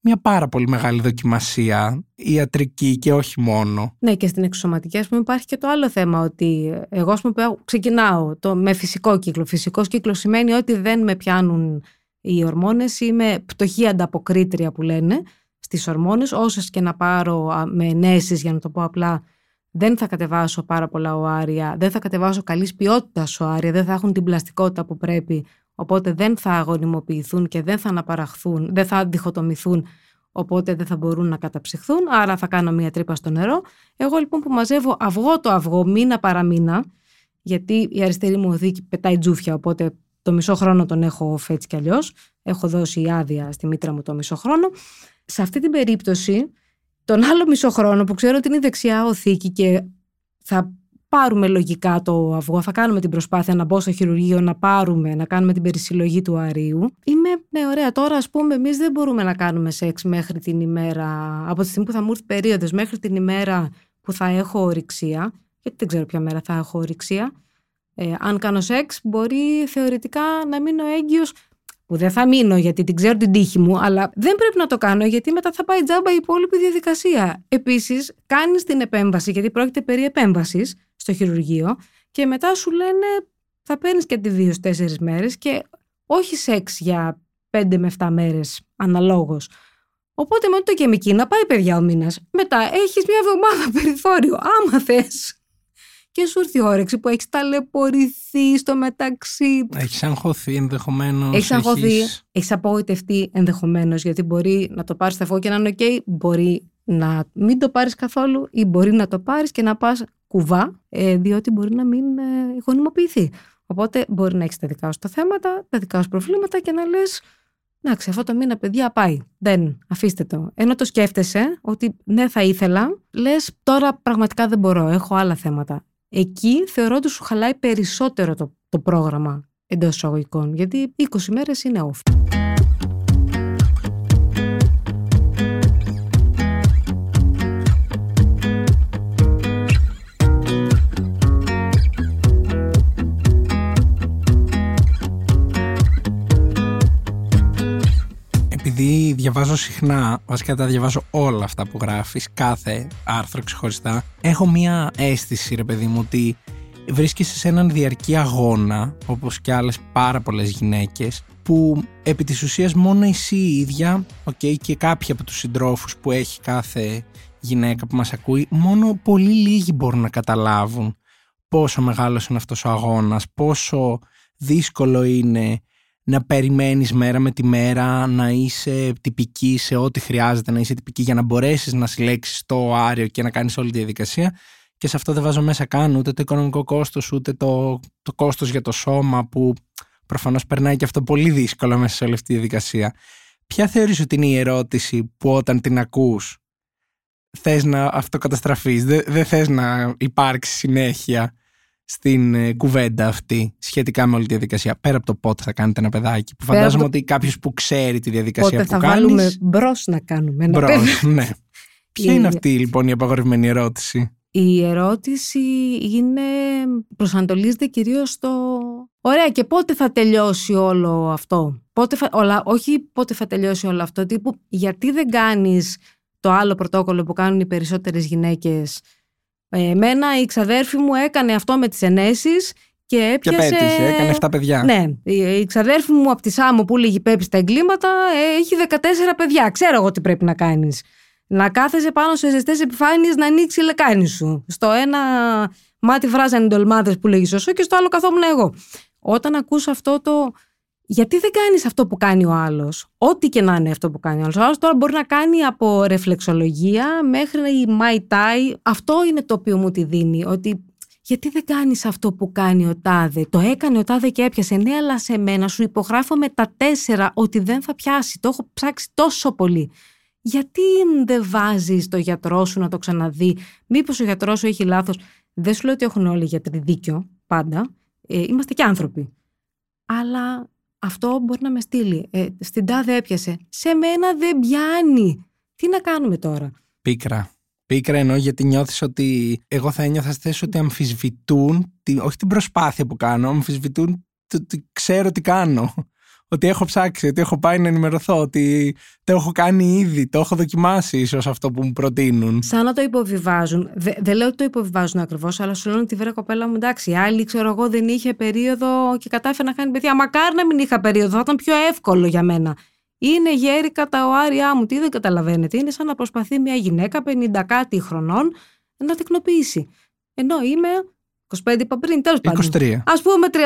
μια πάρα πολύ μεγάλη δοκιμασία ιατρική και όχι μόνο. Ναι, και στην εξωσωματική, ας πούμε, υπάρχει και το άλλο θέμα ότι εγώ, ας πούμε, ξεκινάω το, με φυσικό κύκλο. Φυσικός κύκλος σημαίνει ότι δεν με πιάνουν οι ορμόνες, είμαι πτωχή ανταποκρίτρια που λένε στις ορμόνες. Όσες και να πάρω με ενέσεις, για να το πω απλά, δεν θα κατεβάσω πάρα πολλά οάρια, δεν θα κατεβάσω καλής ποιότητας οάρια, δεν θα έχουν την πλαστικότητα που πρέπει οπότε δεν θα αγωνιμοποιηθούν και δεν θα αναπαραχθούν, δεν θα αντιχοτομηθούν, οπότε δεν θα μπορούν να καταψυχθούν, άρα θα κάνω μία τρύπα στο νερό. Εγώ λοιπόν που μαζεύω αυγό το αυγό, μήνα παραμήνα, γιατί η αριστερή μου οδή πετάει τζούφια, οπότε το μισό χρόνο τον έχω φέτσι κι αλλιώς. Έχω δώσει άδεια στη μήτρα μου το μισό χρόνο. Σε αυτή την περίπτωση, τον άλλο μισό χρόνο που ξέρω ότι είναι δεξιά οθήκη και θα πάρουμε λογικά το αυγό, θα κάνουμε την προσπάθεια να μπω στο χειρουργείο, να πάρουμε, να κάνουμε την περισυλλογή του αρίου. Είμαι, ναι, ωραία. Τώρα, ας πούμε, εμείς δεν μπορούμε να κάνουμε σεξ μέχρι την ημέρα, από τη στιγμή που θα μου έρθει περίοδος, μέχρι την ημέρα που θα έχω ορυξία. Γιατί δεν ξέρω ποια μέρα θα έχω ορυξία. Ε, αν κάνω σεξ, μπορεί θεωρητικά να μείνω έγκυος. Που δεν θα μείνω γιατί την ξέρω την τύχη μου, αλλά δεν πρέπει να το κάνω γιατί μετά θα πάει τζάμπα η υπόλοιπη διαδικασία. Επίσης, κάνεις την επέμβαση, γιατί πρόκειται περί επέμβασης στο χειρουργείο και μετά σου λένε θα παίρνεις και τη δύο τέσσερι μέρες και όχι σεξ για πέντε με 7 μέρες αναλόγως. Οπότε με το και με να πάει παιδιά ο μήνας. Μετά έχεις μια εβδομάδα περιθώριο, άμα θες. Και σου έρθει η όρεξη που έχεις ταλαιπωρηθεί στο μεταξύ. Έχεις αγχωθεί ενδεχομένως. Έχεις αγχωθεί, έχει απογοητευτεί ενδεχομένως, γιατί μπορεί να το πάρεις στα και να είναι OK, μπορεί να μην το πάρεις καθόλου ή μπορεί να το πάρεις και να πας κουβά, ε, διότι μπορεί να μην ε, γονιμοποιηθεί. Οπότε μπορεί να έχεις τα δικά σου τα θέματα, τα δικά σου προβλήματα και να λες. Εντάξει, αυτό το μήνα, παιδιά, πάει. Δεν, αφήστε το. Ενώ το σκέφτεσαι ότι ναι, θα ήθελα, λες τώρα πραγματικά δεν μπορώ, έχω άλλα θέματα. Εκεί θεωρώ ότι σου χαλάει περισσότερο το, το πρόγραμμα εντός εισαγωγικών, γιατί 20 μέρες είναι off. Διαβάζω συχνά, βασικά τα διαβάζω όλα αυτά που γράφεις, κάθε άρθρο ξεχωριστά, έχω μία αίσθηση ρε παιδί μου ότι βρίσκεσαι σε έναν διαρκή αγώνα, όπως και άλλες πάρα πολλές γυναίκες, που επί της ουσίας μόνο εσύ η ίδια, okay, και κάποιοι από τους συντρόφους που έχει κάθε γυναίκα που μας ακούει, μόνο πολύ λίγοι μπορούν να καταλάβουν πόσο μεγάλος είναι αυτός ο αγώνας, πόσο δύσκολο είναι να περιμένεις μέρα με τη μέρα, να είσαι τυπική σε ό,τι χρειάζεται να είσαι τυπική για να μπορέσεις να συλλέξεις το άριο και να κάνεις όλη τη διαδικασία και σε αυτό δεν βάζω μέσα καν ούτε το οικονομικό κόστος ούτε το, το κόστος για το σώμα που προφανώς περνάει και αυτό πολύ δύσκολο μέσα σε όλη αυτή τη διαδικασία. Ποια θεωρείς ότι είναι η ερώτηση που όταν την ακούς θες να αυτοκαταστραφείς, δεν, δεν θες να υπάρξει συνέχεια; Στην ε, κουβέντα αυτή σχετικά με όλη τη διαδικασία. Πέρα από το πότε θα κάνετε ένα παιδάκι. Που φαντάζομαι ότι κάποιος που ξέρει τη διαδικασία πότε που θα βάλουμε μπρος να κάνουμε ένα μπρος, παιδί. ναι. Ποια είναι αυτή λοιπόν η απαγορευμένη ερώτηση; Η ερώτηση είναι, προσανατολίζεται κυρίως στο ωραία και πότε θα τελειώσει όλο αυτό; Πότε θα, όλα, όχι πότε θα τελειώσει όλο αυτό, τύπου γιατί δεν κάνεις το άλλο πρωτόκολλο που κάνουν οι περισσότερες γυναίκες ε, εμένα η ξαδέρφη μου έκανε αυτό με τις ενέσεις και έπιασε... Και πέτυχε, έκανε 7 παιδιά. Ναι, η ξαδέρφη μου από τη Σάμο που λέγει πέπει στα εγκλήματα ε, έχει 14 παιδιά. Ξέρω εγώ τι πρέπει να κάνεις. Να κάθεσαι πάνω σε ζεστές επιφάνειες να ανοίξει η λεκάνη σου. Στο ένα μάτι βράζανε ντολμάδες που λέγεις σωσό και στο άλλο καθόμουν εγώ. Όταν ακούς αυτό το γιατί δεν κάνεις αυτό που κάνει ο άλλος, ό,τι και να είναι αυτό που κάνει ο άλλος. Ο άλλος τώρα μπορεί να κάνει από ρεφλεξολογία μέχρι η Mai Tai. Αυτό είναι το οποίο μου τη δίνει. Ότι γιατί δεν κάνεις αυτό που κάνει ο Τάδε; Το έκανε ο Τάδε και έπιασε. Ναι, αλλά σε μένα σου υπογράφω με τα τέσσερα ότι δεν θα πιάσει. Το έχω ψάξει τόσο πολύ. Γιατί δεν βάζεις το γιατρό σου να το ξαναδεί; Μήπως ο γιατρός σου έχει λάθος; Δεν σου λέω ότι έχουν όλοι οι γιατροί δίκιο πάντα. Ε, είμαστε και άνθρωποι. Αλλά αυτό μπορεί να με στείλει. Ε, στην τάδε έπιασε. Σε μένα δεν πιάνει. Τι να κάνουμε τώρα; Πίκρα. Πίκρα εννοώ γιατί νιώθεις ότι εγώ θα ένιωθα στη θέση ότι αμφισβητούν, τη, όχι την προσπάθεια που κάνω, αμφισβητούν το ότι ξέρω τι κάνω. Ότι έχω ψάξει, ότι έχω πάει να ενημερωθώ, ότι το έχω κάνει ήδη, το έχω δοκιμάσει ίσως αυτό που μου προτείνουν. Σαν να το υποβιβάζουν. Δεν δε λέω ότι το υποβιβάζουν ακριβώς, αλλά σου λένε ότι βρε κοπέλα μου, εντάξει, άλλη ξέρω εγώ δεν είχε περίοδο και κατάφερε να κάνει παιδιά. Μακάρι να μην είχα περίοδο, θα ήταν πιο εύκολο για μένα. Είναι γέρη κατά ο άριά μου. Τι δεν καταλαβαίνετε. Είναι σαν να προσπαθεί μια γυναίκα 50 κάτι χρονών να τεκνοποιήσει. Ενώ είμαι 25 είπα πριν, τέλος πάντων. 23. Α πούμε 39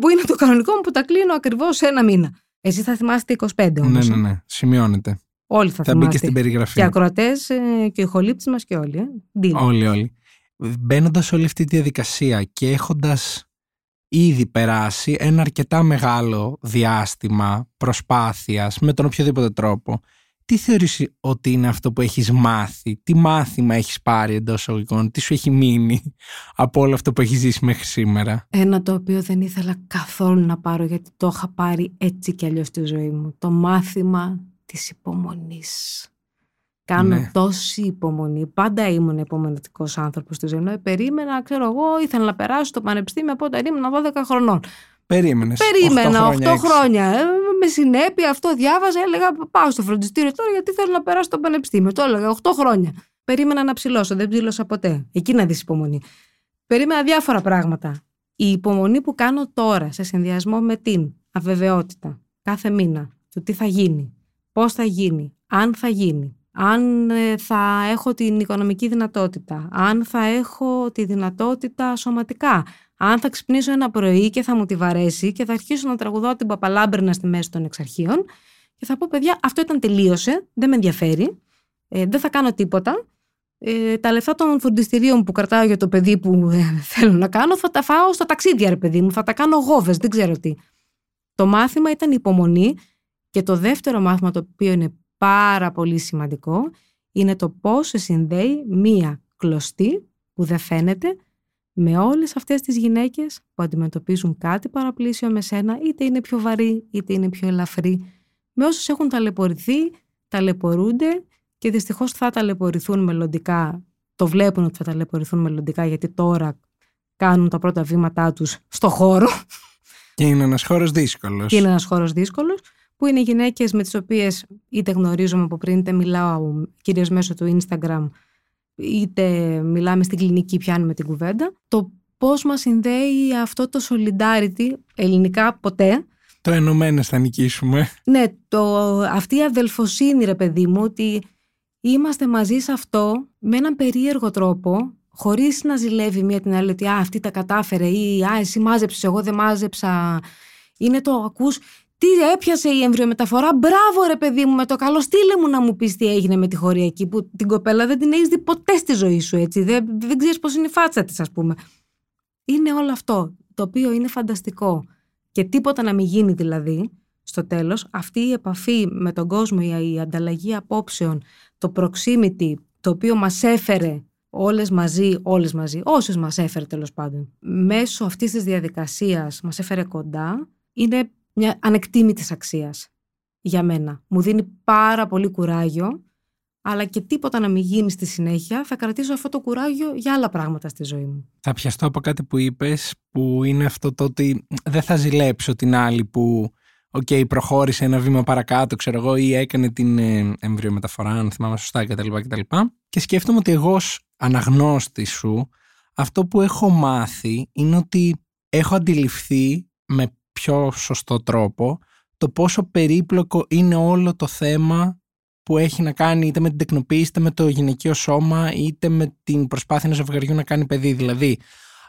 που είναι το κανονικό μου που τα κλείνω ακριβώς ένα μήνα. Εσύ θα θυμάστε 25 όμως. Ναι, ναι, ναι. Σημειώνεται. Όλοι θα, Θα μπει θυμάστε. και στην περιγραφή. Και ακροατές και οι ηχολήπτε μας και όλοι. Ε. Deal. Όλοι, όλοι. Μπαίνοντας όλη αυτή τη διαδικασία και έχοντας ήδη περάσει ένα αρκετά μεγάλο διάστημα προσπάθειας με τον οποιοδήποτε τρόπο, τι θεωρείς ότι είναι αυτό που έχεις μάθει, τι μάθημα έχεις πάρει εντός εισαγωγικών, τι σου έχει μείνει από όλο αυτό που έχεις ζήσει μέχρι σήμερα; Ένα το οποίο δεν ήθελα καθόλου να πάρω γιατί το είχα πάρει έτσι κι αλλιώς στη ζωή μου. Το μάθημα της υπομονής. Κάνω Ναι. τόση υπομονή. Πάντα ήμουν υπομονετικό άνθρωπος στη ζωή μου. Ε, Περίμενα, ξέρω εγώ, ήθελα να περάσω στο πανεπιστήμιο από όταν ήμουν 12 χρονών. Περίμενες. Περίμενα 8 χρόνια, χρόνια. έξι. Ε, με συνέπεια αυτό διάβαζα. Έλεγα πάω στο φροντιστήριο τώρα γιατί θέλω να περάσω στο πανεπιστήμιο. Το έλεγα 8 χρόνια. Περίμενα να ψηλώσω. Δεν ψήλωσα ποτέ. Εκεί να δεις υπομονή. Περίμενα διάφορα πράγματα. Η υπομονή που κάνω τώρα σε συνδυασμό με την αβεβαιότητα κάθε μήνα του τι θα γίνει, πώς θα γίνει, αν θα γίνει, αν ε, θα έχω την οικονομική δυνατότητα, αν θα έχω τη δυνατότητα σωματικά, αν θα ξυπνήσω ένα πρωί και θα μου τη βαρέσει και θα αρχίσω να τραγουδώ την παπαλάμπερνα στη μέση των εξαρχείων και θα πω παιδιά αυτό ήταν τελείωσε, δεν με ενδιαφέρει, ε, δεν θα κάνω τίποτα, ε, τα λεφτά των φροντιστηρίων που κρατάω για το παιδί που ε, θέλω να κάνω θα τα φάω στα ταξίδια ρε παιδί μου, θα τα κάνω γόβες, δεν ξέρω τι. Το μάθημα ήταν η υπομονή και το δεύτερο μάθημα το οποίο είναι πάρα πολύ σημαντικό είναι το πώς σε συνδέει μία κλωστή που δεν φαίνεται με όλες αυτές τις γυναίκες που αντιμετωπίζουν κάτι παραπλήσιο με σένα είτε είναι πιο βαρύ είτε είναι πιο ελαφρύ με όσους έχουν ταλαιπωρηθεί, ταλαιπωρούνται και δυστυχώς θα ταλαιπωρηθούν μελλοντικά το βλέπουν ότι θα ταλαιπωρηθούν μελλοντικά γιατί τώρα κάνουν τα πρώτα βήματά τους στο χώρο Και είναι ένας χώρος δύσκολος. και είναι ένας χώρος δύσκολος που είναι γυναίκες με τις οποίες είτε γνωρίζομαι από πριν είτε μιλάω κυρίως μέσω του Instagram είτε μιλάμε στην κλινική πιάνουμε την κουβέντα το πώς μας συνδέει αυτό το solidarity ελληνικά ποτέ Το ενωμένες θα νικήσουμε. ναι, το, αυτή η αδελφοσύνη ρε παιδί μου ότι είμαστε μαζί σε αυτό με έναν περίεργο τρόπο χωρίς να ζηλεύει μία την άλλη ότι α, αυτή τα κατάφερε ή α, εσύ μάζεψες, εγώ δεν μάζεψα. Είναι το ακούς τι έπιασε η εμβριομεταφορά; Μπράβο ρε παιδί μου με το καλό. Στείλε μου να μου πεις τι έγινε με τη χωριακή που την κοπέλα δεν την έχεις δει ποτέ στη ζωή σου έτσι. Δεν, δεν ξέρεις πώς είναι η φάτσα της ας πούμε. Είναι όλο αυτό το οποίο είναι φανταστικό. Και τίποτα να μην γίνει δηλαδή στο τέλος αυτή η επαφή με τον κόσμο, η, η ανταλλαγή απόψεων, το proximity το οποίο μας έφερε όλες μαζί, όλες μαζί, όσες μας έφερε τέλος πάντων, μέσω αυτής της διαδικασίας μας έφερε κοντά, είναι μια ανεκτήμητης αξίας για μένα. Μου δίνει πάρα πολύ κουράγιο, αλλά και τίποτα να μην γίνει στη συνέχεια, θα κρατήσω αυτό το κουράγιο για άλλα πράγματα στη ζωή μου. Θα πιαστώ από κάτι που είπες που είναι αυτό το ότι δεν θα ζηλέψω την άλλη που οκ, προχώρησε ένα βήμα παρακάτω, ξέρω εγώ, ή έκανε την ε, εμβρυομεταφορά, αν θυμάμαι σωστά κτλ. κτλ. Και σκέφτομαι ότι εγώ ως αναγνώστη σου, αυτό που έχω μάθει είναι ότι έχω αντιληφθεί με πιο σωστό τρόπο το πόσο περίπλοκο είναι όλο το θέμα που έχει να κάνει είτε με την τεκνοποίηση, είτε με το γυναικείο σώμα, είτε με την προσπάθεια ενός ζευγαριού να κάνει παιδί. Δηλαδή,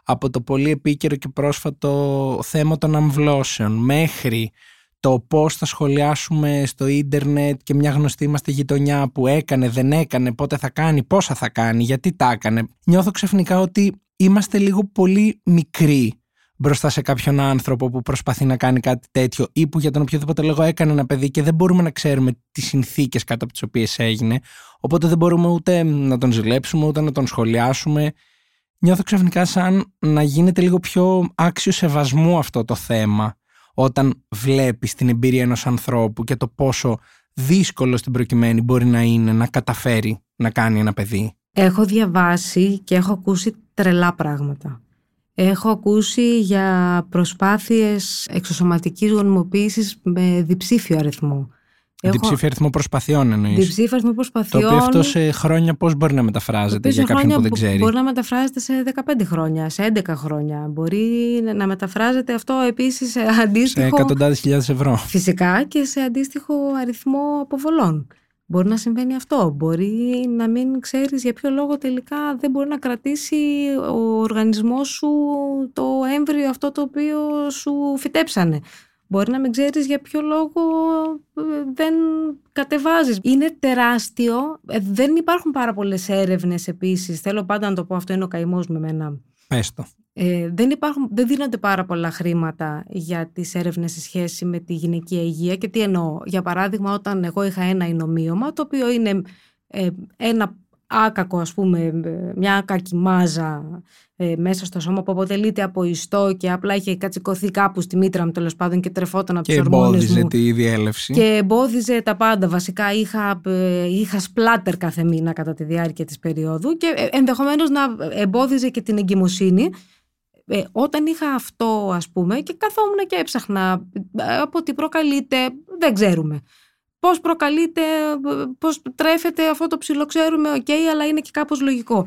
από το πολύ επίκαιρο και πρόσφατο θέμα των αμβλώσεων μέχρι το πώς θα σχολιάσουμε στο ίντερνετ και μια γνωστή είμαστε γειτονιά που έκανε, δεν έκανε, πότε θα κάνει, πόσα θα κάνει, γιατί τα έκανε. Νιώθω ξαφνικά ότι είμαστε λίγο πολύ μικροί μπροστά σε κάποιον άνθρωπο που προσπαθεί να κάνει κάτι τέτοιο ή που για τον οποιοδήποτε λόγο έκανε ένα παιδί και δεν μπορούμε να ξέρουμε τις συνθήκες κάτω από τις οποίες έγινε οπότε δεν μπορούμε ούτε να τον ζηλέψουμε ούτε να τον σχολιάσουμε νιώθω ξαφνικά σαν να γίνεται λίγο πιο άξιο σεβασμού αυτό το θέμα όταν βλέπεις την εμπειρία ενός ανθρώπου και το πόσο δύσκολο στην προκειμένη μπορεί να είναι να καταφέρει να κάνει ένα παιδί. Έχω διαβάσει και έχω ακούσει τρελά πράγματα. Έχω ακούσει για προσπάθειες εξωσωματικής γονιμοποίησης με διψήφιο αριθμό. Έχω... Διψήφιο αριθμό προσπαθειών εννοείς. Διψήφιο αριθμό προσπαθειών. Το οποίο αυτό σε χρόνια πώς μπορεί να μεταφράζεται για κάποιον που δεν ξέρει; Μπορεί να μεταφράζεται σε 15 χρόνια, σε 11 χρόνια. Μπορεί να μεταφράζεται αυτό επίσης σε αντίστοιχο. Σε εκατοντάδες χιλιάδες ευρώ. Φυσικά και σε αντίστοιχο αριθμό αποβολών. Μπορεί να συμβαίνει αυτό. Μπορεί να μην ξέρεις για ποιο λόγο τελικά δεν μπορεί να κρατήσει ο οργανισμός σου το έμβριο αυτό το οποίο σου φυτέψανε. Μπορεί να μην ξέρεις για ποιο λόγο ε, δεν κατεβάζεις. Είναι τεράστιο. Ε, δεν υπάρχουν πάρα πολλές έρευνες επίσης. Θέλω πάντα να το πω αυτό είναι ο καημός με μένα. Πες το. Ε, δεν, υπάρχουν, δεν δίνονται πάρα πολλά χρήματα για τις έρευνες σε σχέση με τη γυναικεία υγεία και τι εννοώ. Για παράδειγμα όταν εγώ είχα ένα εινομίωμα το οποίο είναι ε, ένα άκακο ας πούμε μια άκακη μάζα ε, μέσα στο σώμα που αποτελείται από ιστό και απλά είχε κατσικωθεί κάπου στη μήτρα μου τέλος πάντων και τρεφόταν από τους ορμόνες. Και εμπόδιζε τη διέλευση. Και εμπόδιζε τα πάντα. Βασικά είχα, ε, είχα σπλάτερ κάθε μήνα κατά τη διάρκεια της περίοδου και ε, ενδεχομένως να εμπόδιζε και την εγκυμοσύνη. Ε, όταν είχα αυτό ας πούμε και καθόμουν και έψαχνα από τι προκαλείται δεν ξέρουμε. Πώς προκαλείται, πώς τρέφεται αυτό. Το ψιλοξέρουμε, οκ, αλλά είναι και κάπως λογικό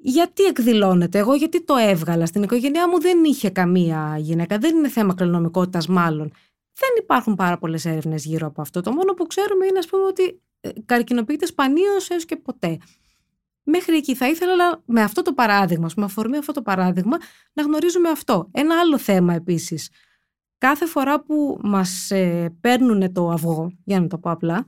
γιατί εκδηλώνεται. Εγώ γιατί το έβγαλα. Στην οικογένειά μου δεν είχε καμία γυναίκα. Δεν είναι θέμα κληρονομικότητας, μάλλον. Δεν υπάρχουν πάρα πολλές έρευνες γύρω από αυτό. Το μόνο που ξέρουμε είναι, ας πούμε, ότι ε, καρκινοποιείται σπανίως έως και ποτέ. Μέχρι εκεί θα ήθελα με αυτό το παράδειγμα, με αφορμή αυτό το παράδειγμα, να γνωρίζουμε αυτό. Ένα άλλο θέμα επίσης. Κάθε φορά που μας ε, παίρνουν το αυγό, για να το πω απλά,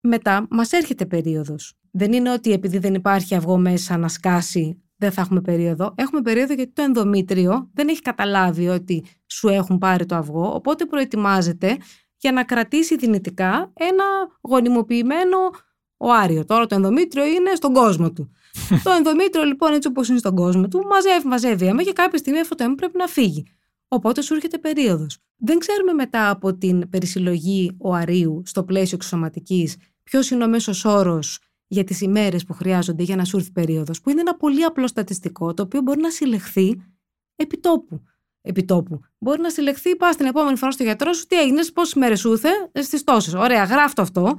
μετά μας έρχεται περίοδος. Δεν είναι ότι επειδή δεν υπάρχει αυγό μέσα να σκάσει, δεν θα έχουμε περίοδο. Έχουμε περίοδο γιατί το ενδομήτριο δεν έχει καταλάβει ότι σου έχουν πάρει το αυγό, οπότε προετοιμάζεται για να κρατήσει δυνητικά ένα γονιμοποιημένο οάριο. Τώρα το ενδομήτριο είναι στον κόσμο του. το ενδομήτριο λοιπόν έτσι όπως είναι στον κόσμο του μαζεύει, μαζεύει αίμα και κάποια στιγμή αυτό το αίμα πρέπει να φύγει. Οπότε σου έρχεται περίοδος. Δεν ξέρουμε μετά από την περισυλλογή οαρίου στο πλαίσιο εξωματική ποιος είναι ο μέσος όρος για τις ημέρες που χρειάζονται για να σου έρθει περίοδος, που είναι ένα πολύ απλό στατιστικό, το οποίο μπορεί να συλλεχθεί επιτόπου. Επιτόπου. Μπορεί να συλλεχθεί, πας την επόμενη φορά στο γιατρό σου, τι έγινε, πόσες μέρε σου ήρθε, στις τόσες. Ωραία, γράφτο αυτό.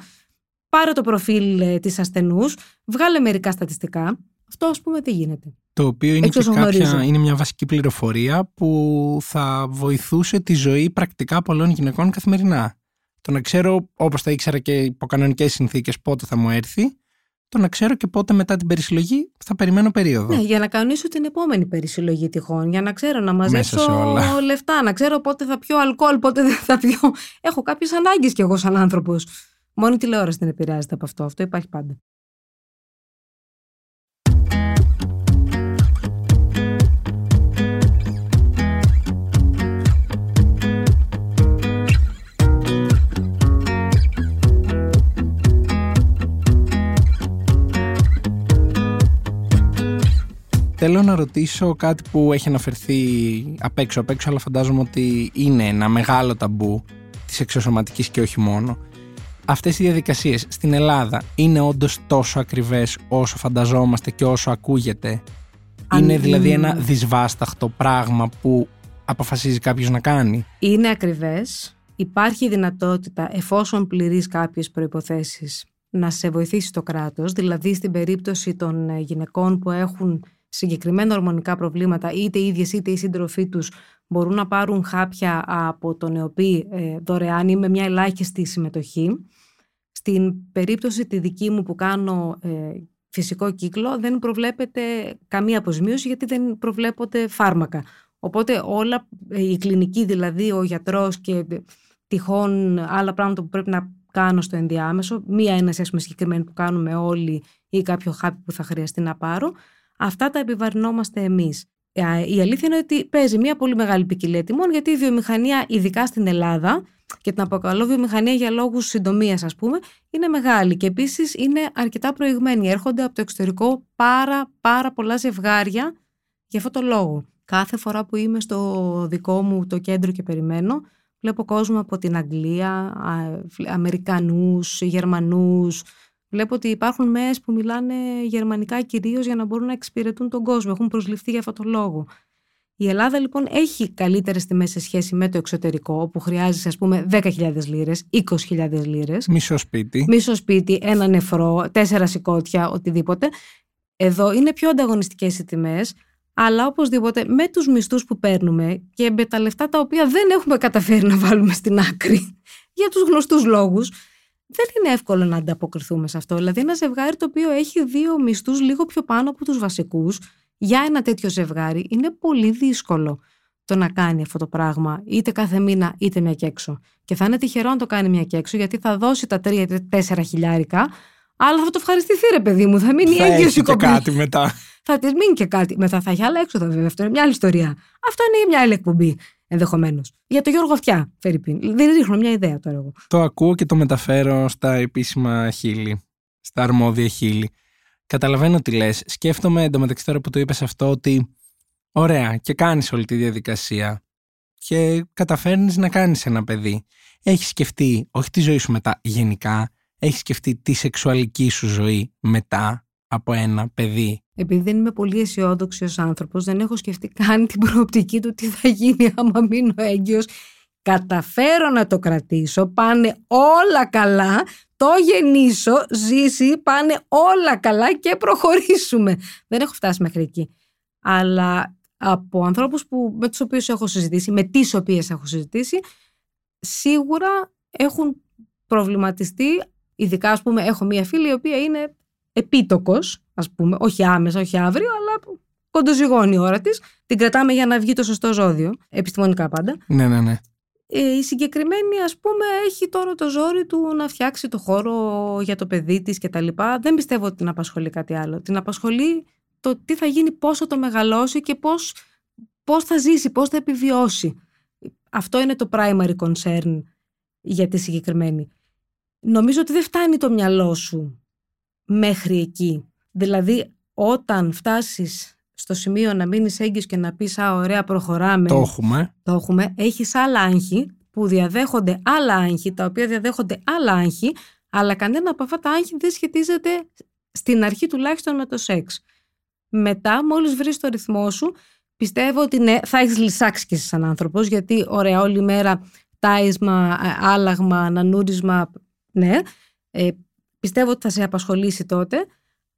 Πάρε το προφίλ ε, της ασθενούς, βγάλε μερικά στατιστικά. Αυτό, ας πούμε, τι γίνεται. Το οποίο είναι, και κάποια, είναι μια βασική πληροφορία που θα βοηθούσε τη ζωή πρακτικά πολλών γυναικών καθημερινά. Το να ξέρω, όπως θα ήξερα και υπό κανονικές συνθήκες, πότε θα μου έρθει το να ξέρω και πότε μετά την περισυλλογή θα περιμένω περίοδο. Ναι, για να κανονίσω την επόμενη περισυλλογή τυχόν, για να ξέρω να μαζέψω λεφτά, να ξέρω πότε θα πιω αλκοόλ, πότε δεν θα πιω. Έχω κάποιες ανάγκες κι εγώ σαν άνθρωπος. Μόνο η τηλεόραση δεν επηρεάζεται από αυτό. Αυτό υπάρχει πάντα. Θέλω να ρωτήσω κάτι που έχει αναφερθεί απ' έξω, απ' έξω, αλλά φαντάζομαι ότι είναι ένα μεγάλο ταμπού της εξωσωματικής και όχι μόνο. Αυτές οι διαδικασίες στην Ελλάδα είναι όντως τόσο ακριβές όσο φανταζόμαστε και όσο ακούγεται; είναι δηλαδή ένα δυσβάσταχτο πράγμα που αποφασίζει κάποιος να κάνει; Είναι ακριβές. Υπάρχει δυνατότητα εφόσον πληρείς κάποιες προϋποθέσεις να σε βοηθήσει το κράτος, δηλαδή στην περίπτωση των γυναικών που έχουν συγκεκριμένα ορμονικά προβλήματα, είτε οι ίδιες είτε οι σύντροφοί τους μπορούν να πάρουν χάπια από τον ΕΟΠΗ ε, δωρεάν ή με μια ελάχιστη συμμετοχή. Στην περίπτωση τη δική μου που κάνω ε, φυσικό κύκλο δεν προβλέπεται καμία αποζημίωση γιατί δεν προβλέπονται φάρμακα. Οπότε όλα, ε, η κλινική δηλαδή, ο γιατρός και τυχόν άλλα πράγματα που πρέπει να κάνω στο ενδιάμεσο, μία έναση ας συγκεκριμένη που κάνουμε όλοι ή κάποιο χάπι που θα χρειαστεί να πάρω, Αυτά τα επιβαρυνόμαστε εμείς. Η αλήθεια είναι ότι παίζει μια πολύ μεγάλη ποικιλία τιμών, γιατί η βιομηχανία, ειδικά στην Ελλάδα, και την αποκαλώ βιομηχανία για λόγους συντομίας, ας πούμε, είναι μεγάλη και επίσης είναι αρκετά προηγμένη. Έρχονται από το εξωτερικό πάρα, πάρα πολλά ζευγάρια για αυτό το λόγο. κάθε φορά που είμαι στο δικό μου το κέντρο και περιμένω, βλέπω κόσμο από την Αγγλία, Αμερικανούς, Γερμανούς. Βλέπω ότι υπάρχουν μέες που μιλάνε γερμανικά κυρίως για να μπορούν να εξυπηρετούν τον κόσμο. Έχουν προσληφθεί για αυτό το λόγο. Η Ελλάδα λοιπόν έχει καλύτερες τιμές σε σχέση με το εξωτερικό, όπου χρειάζεσαι, ας πούμε, 10.000 λίρες, 20.000 λίρες. Μισό σπίτι. Μισό σπίτι, ένα νεφρό, τέσσερα σηκώτια, οτιδήποτε. Εδώ είναι πιο ανταγωνιστικές οι τιμές, αλλά οπωσδήποτε με τους μισθούς που παίρνουμε και με τα λεφτά τα οποία δεν έχουμε καταφέρει να βάλουμε στην άκρη, για τους γνωστούς λόγους, δεν είναι εύκολο να ανταποκριθούμε σε αυτό. Δηλαδή, ένα ζευγάρι το οποίο έχει δύο μισθούς λίγο πιο πάνω από τους βασικούς, για ένα τέτοιο ζευγάρι είναι πολύ δύσκολο το να κάνει αυτό το πράγμα, είτε κάθε μήνα είτε μια και έξω. Και θα είναι τυχερό να το κάνει μια και έξω, γιατί θα δώσει τα τρία ή τέσσερα χιλιάρικα, αλλά θα το ευχαριστηθεί, ρε παιδί μου. Θα μείνει έγκυος η και κάτι μετά. Θα τη μείνει και κάτι. Μετά θα έχει άλλα έξοδα, βέβαια. Αυτό είναι μια άλλη ιστορία. Αυτό είναι μια άλλη εκπομπή, ενδεχομένως. Για το Γιώργο Αυτιά, Φερρυπίν. Δεν ρίχνω μια ιδέα τώρα εγώ. Το ακούω και το μεταφέρω στα επίσημα χείλη. Στα αρμόδια χείλη. Καταλαβαίνω τι λες. Σκέφτομαι εντωμεταξύ τώρα που το είπες αυτό ότι ωραία και κάνεις όλη τη διαδικασία και καταφέρνεις να κάνεις ένα παιδί. Έχεις σκεφτεί όχι τη ζωή σου μετά γενικά, έχεις σκεφτεί τη σεξουαλική σου ζωή μετά από ένα παιδί. Επειδή δεν είμαι πολύ αισιόδοξη ως άνθρωπος, δεν έχω σκεφτεί καν την προοπτική του τι θα γίνει άμα μείνω έγκυος καταφέρω να το κρατήσω, πάνε όλα καλά, το γεννήσω, ζήσει, πάνε όλα καλά και προχωρήσουμε. Δεν έχω φτάσει μέχρι εκεί. Αλλά από ανθρώπους που, με τους οποίους έχω συζητήσει, με τις οποίες έχω συζητήσει, σίγουρα έχουν προβληματιστεί, ειδικά ας πούμε έχω μία φίλη η οποία είναι επίτοκος, ας πούμε, όχι άμεσα, όχι αύριο, αλλά κοντοζυγώνει η ώρα της, την κρατάμε για να βγει το σωστό ζώδιο, επιστημονικά πάντα. Ναι, ναι, ναι. Ε, η συγκεκριμένη ας πούμε έχει τώρα το ζόρι του να φτιάξει το χώρο για το παιδί της και τα λοιπά. Δεν πιστεύω ότι την απασχολεί κάτι άλλο. Την απασχολεί το τι θα γίνει, πόσο το μεγαλώσει και πώς, πώς θα ζήσει, πώς θα επιβιώσει. Αυτό είναι το primary concern για τη συγκεκριμένη. Νομίζω ότι δεν φτάνει το μυαλό σου μέχρι εκεί. Δηλαδή όταν φτάσεις στο σημείο να μείνεις έγκυος και να πεις Α, ωραία, προχωράμε. Το έχουμε. Το έχουμε. Έχεις άλλα άγχη που διαδέχονται άλλα άγχη, τα οποία διαδέχονται άλλα άγχη, αλλά κανένα από αυτά τα άγχη δεν σχετίζεται στην αρχή τουλάχιστον με το σεξ. Μετά, μόλις βρεις το ρυθμό σου, πιστεύω ότι ναι, θα έχεις λυσάξει και εσύ σαν άνθρωπος, γιατί ωραία, όλη μέρα τάισμα, ε, άλλαγμα, ανανούρισμα, ναι. Ε, πιστεύω ότι θα σε απασχολήσει τότε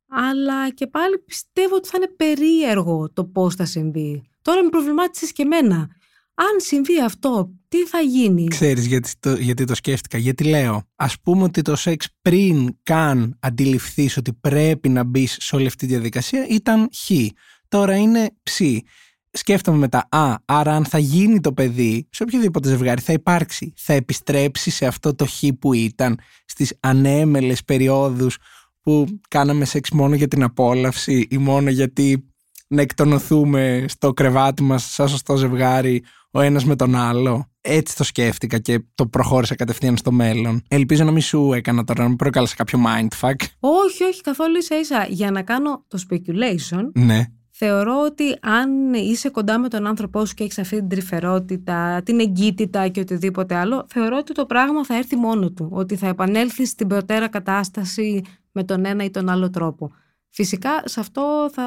αλλά και πάλι πιστεύω ότι θα είναι περίεργο το πώς θα συμβεί. Τώρα με προβλημάτισες και εμένα. Αν συμβεί αυτό, τι θα γίνει; Ξέρεις γιατί το, γιατί το σκέφτηκα. Γιατί λέω, ας πούμε ότι το σεξ πριν καν αντιληφθείς ότι πρέπει να μπεις σε όλη αυτή τη διαδικασία ήταν χ. Τώρα είναι ψ. Σκέφτομαι μετά, α, άρα αν θα γίνει το παιδί, σε οποιοδήποτε ζευγάρι θα υπάρξει, θα επιστρέψει σε αυτό το χ που ήταν στις ανέμελες περιόδους που κάναμε σεξ μόνο για την απόλαυση ή μόνο γιατί να εκτονωθούμε στο κρεβάτι μας σαν σωστό ζευγάρι ο ένας με τον άλλο. Έτσι το σκέφτηκα και το προχώρησα κατευθείαν στο μέλλον. Ελπίζω να μην σου έκανα τώρα, να μην προκάλεσα κάποιο mindfuck. Όχι, όχι, καθόλου ίσα ίσα. Για να κάνω το speculation, ναι. Θεωρώ ότι αν είσαι κοντά με τον άνθρωπό σου και έχεις αυτή την τρυφερότητα, την εγκύτητα και οτιδήποτε άλλο, θεωρώ ότι το πράγμα θα έρθει μόνο του. Ότι θα επανέλθει στην προτέρα κατάσταση με τον ένα ή τον άλλο τρόπο. Φυσικά σε αυτό θα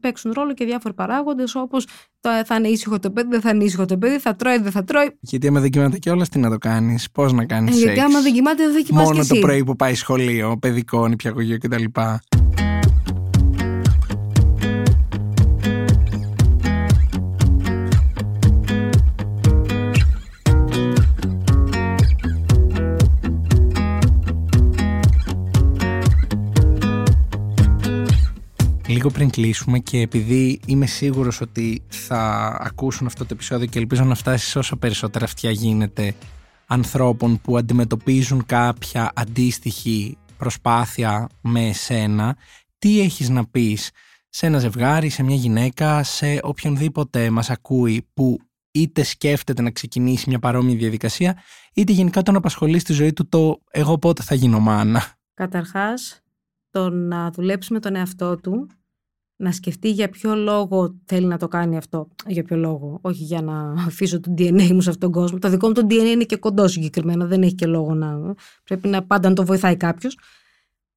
παίξουν ρόλο και διάφοροι παράγοντες, όπως θα είναι ήσυχο το παιδί, δεν θα είναι ήσυχο το παιδί, θα τρώει, δεν θα τρώει. Γιατί άμα δεν κοιμάται κιόλας, τι να το κάνεις, πώς να κάνεις. Ε, γιατί άμα δεν κοιμάται, δεν θα κοιμάσαι. Μόνο το πρωί που πάει σχολείο, παιδικό, νηπιαγωγείο κτλ. Λίγο πριν κλείσουμε και επειδή είμαι σίγουρος ότι θα ακούσουν αυτό το επεισόδιο και ελπίζω να φτάσει σε όσο περισσότερα αυτιά γίνεται ανθρώπων που αντιμετωπίζουν κάποια αντίστοιχη προσπάθεια με εσένα, τι έχεις να πεις σε ένα ζευγάρι, σε μια γυναίκα, σε οποιονδήποτε μας ακούει που είτε σκέφτεται να ξεκινήσει μια παρόμοια διαδικασία, είτε γενικά τον απασχολεί στη ζωή του το εγώ πότε θα γίνω μάνα. Καταρχάς, το να δουλέψει με τον εαυτό του να σκεφτεί για ποιο λόγο θέλει να το κάνει αυτό. Για ποιο λόγο. Όχι για να αφήσω το DNA μου σε αυτόν τον κόσμο. Το δικό μου το DNA είναι και κοντό συγκεκριμένα. Δεν έχει και λόγο να. Πρέπει να πάντα να το βοηθάει κάποιος.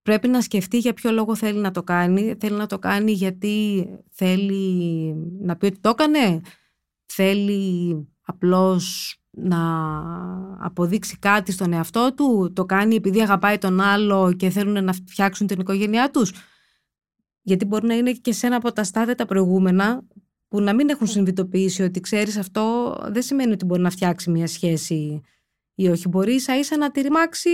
Πρέπει να σκεφτεί για ποιο λόγο θέλει να το κάνει. Θέλει να το κάνει γιατί θέλει να πει ότι το έκανε. Θέλει απλώς να αποδείξει κάτι στον εαυτό του. Το κάνει επειδή αγαπάει τον άλλο και θέλουν να φτιάξουν την οικογένειά τους γιατί μπορεί να είναι και σε ένα από τα στάδια τα προηγούμενα που να μην έχουν συνειδητοποιήσει ότι ξέρεις αυτό δεν σημαίνει ότι μπορεί να φτιάξει μια σχέση ή όχι. Μπορεί ίσα ίσα να τη ρημάξει,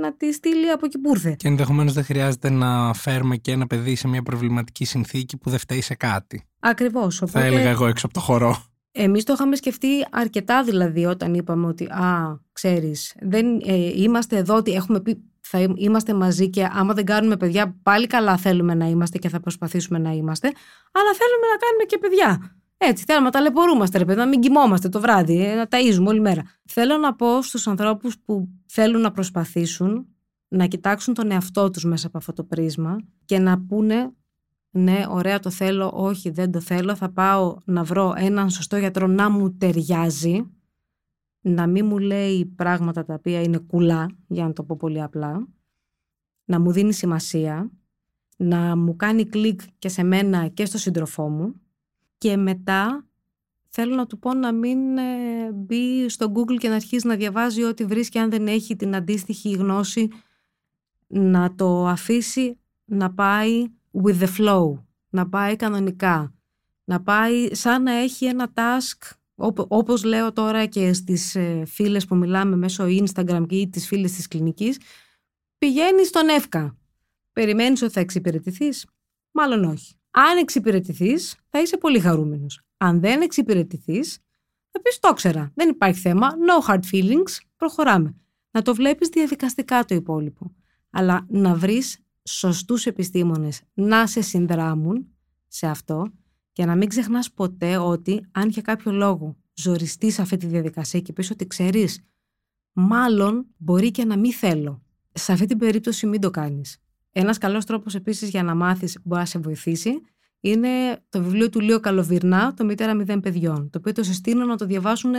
να τη στείλει από εκεί που ήρθε. Και ενδεχομένως δεν χρειάζεται να φέρουμε και ένα παιδί σε μια προβληματική συνθήκη που δεν φταίει σε κάτι. Ακριβώς. Οπότε... Θα έλεγα εγώ έξω από το χορό. Εμείς το είχαμε σκεφτεί αρκετά δηλαδή όταν είπαμε ότι Α, ξέρεις, δεν ε, είμαστε εδώ ότι έχουμε πει θα είμαστε μαζί και άμα δεν κάνουμε παιδιά πάλι καλά θέλουμε να είμαστε και θα προσπαθήσουμε να είμαστε αλλά θέλουμε να κάνουμε και παιδιά. Έτσι, θέλουμε να ταλαιπωρούμαστε, ρε παιδί, να μην κοιμόμαστε το βράδυ, ε, να ταΐζουμε όλη μέρα. Θέλω να πω στους ανθρώπους που θέλουν να προσπαθήσουν να κοιτάξουν τον εαυτό τους μέσα από αυτό το πρίσμα και να πούνε ναι, ωραία το θέλω, όχι δεν το θέλω, θα πάω να βρω έναν σωστό γιατρό να μου ταιριάζει να μην μου λέει πράγματα τα οποία είναι κουλά, για να το πω πολύ απλά, να μου δίνει σημασία, να μου κάνει κλικ και σε μένα και στο σύντροφό μου και μετά θέλω να του πω να μην ε, μπει στο Google και να αρχίσει να διαβάζει ό,τι βρίσκει αν δεν έχει την αντίστοιχη γνώση να το αφήσει να πάει with the flow, να πάει κανονικά, να πάει σαν να έχει ένα task όπως λέω τώρα και στις ε, φίλες που μιλάμε μέσω Instagram και τις φίλες της κλινικής, πηγαίνεις στον εύκα. Περιμένεις ότι θα εξυπηρετηθείς; Μάλλον όχι. Αν εξυπηρετηθείς, θα είσαι πολύ χαρούμενος. Αν δεν εξυπηρετηθείς, θα πεις το ξέρα. Δεν υπάρχει θέμα. No hard feelings. Προχωράμε. Να το βλέπεις διαδικαστικά το υπόλοιπο. Αλλά να βρεις σωστούς επιστήμονες να σε συνδράμουν σε αυτό και να μην ξεχνάς ποτέ ότι αν για κάποιο λόγο ζοριστείς σε αυτή τη διαδικασία και πεις ότι ξέρεις, μάλλον μπορεί και να μην θέλω. Σε αυτή την περίπτωση μην το κάνεις. Ένας καλός τρόπος επίσης για να μάθεις μπορεί να σε βοηθήσει είναι το βιβλίο του Λίου Καλοβυρνά, το Μητέρα Μηδέν Παιδιών, το οποίο το συστήνω να το διαβάσουν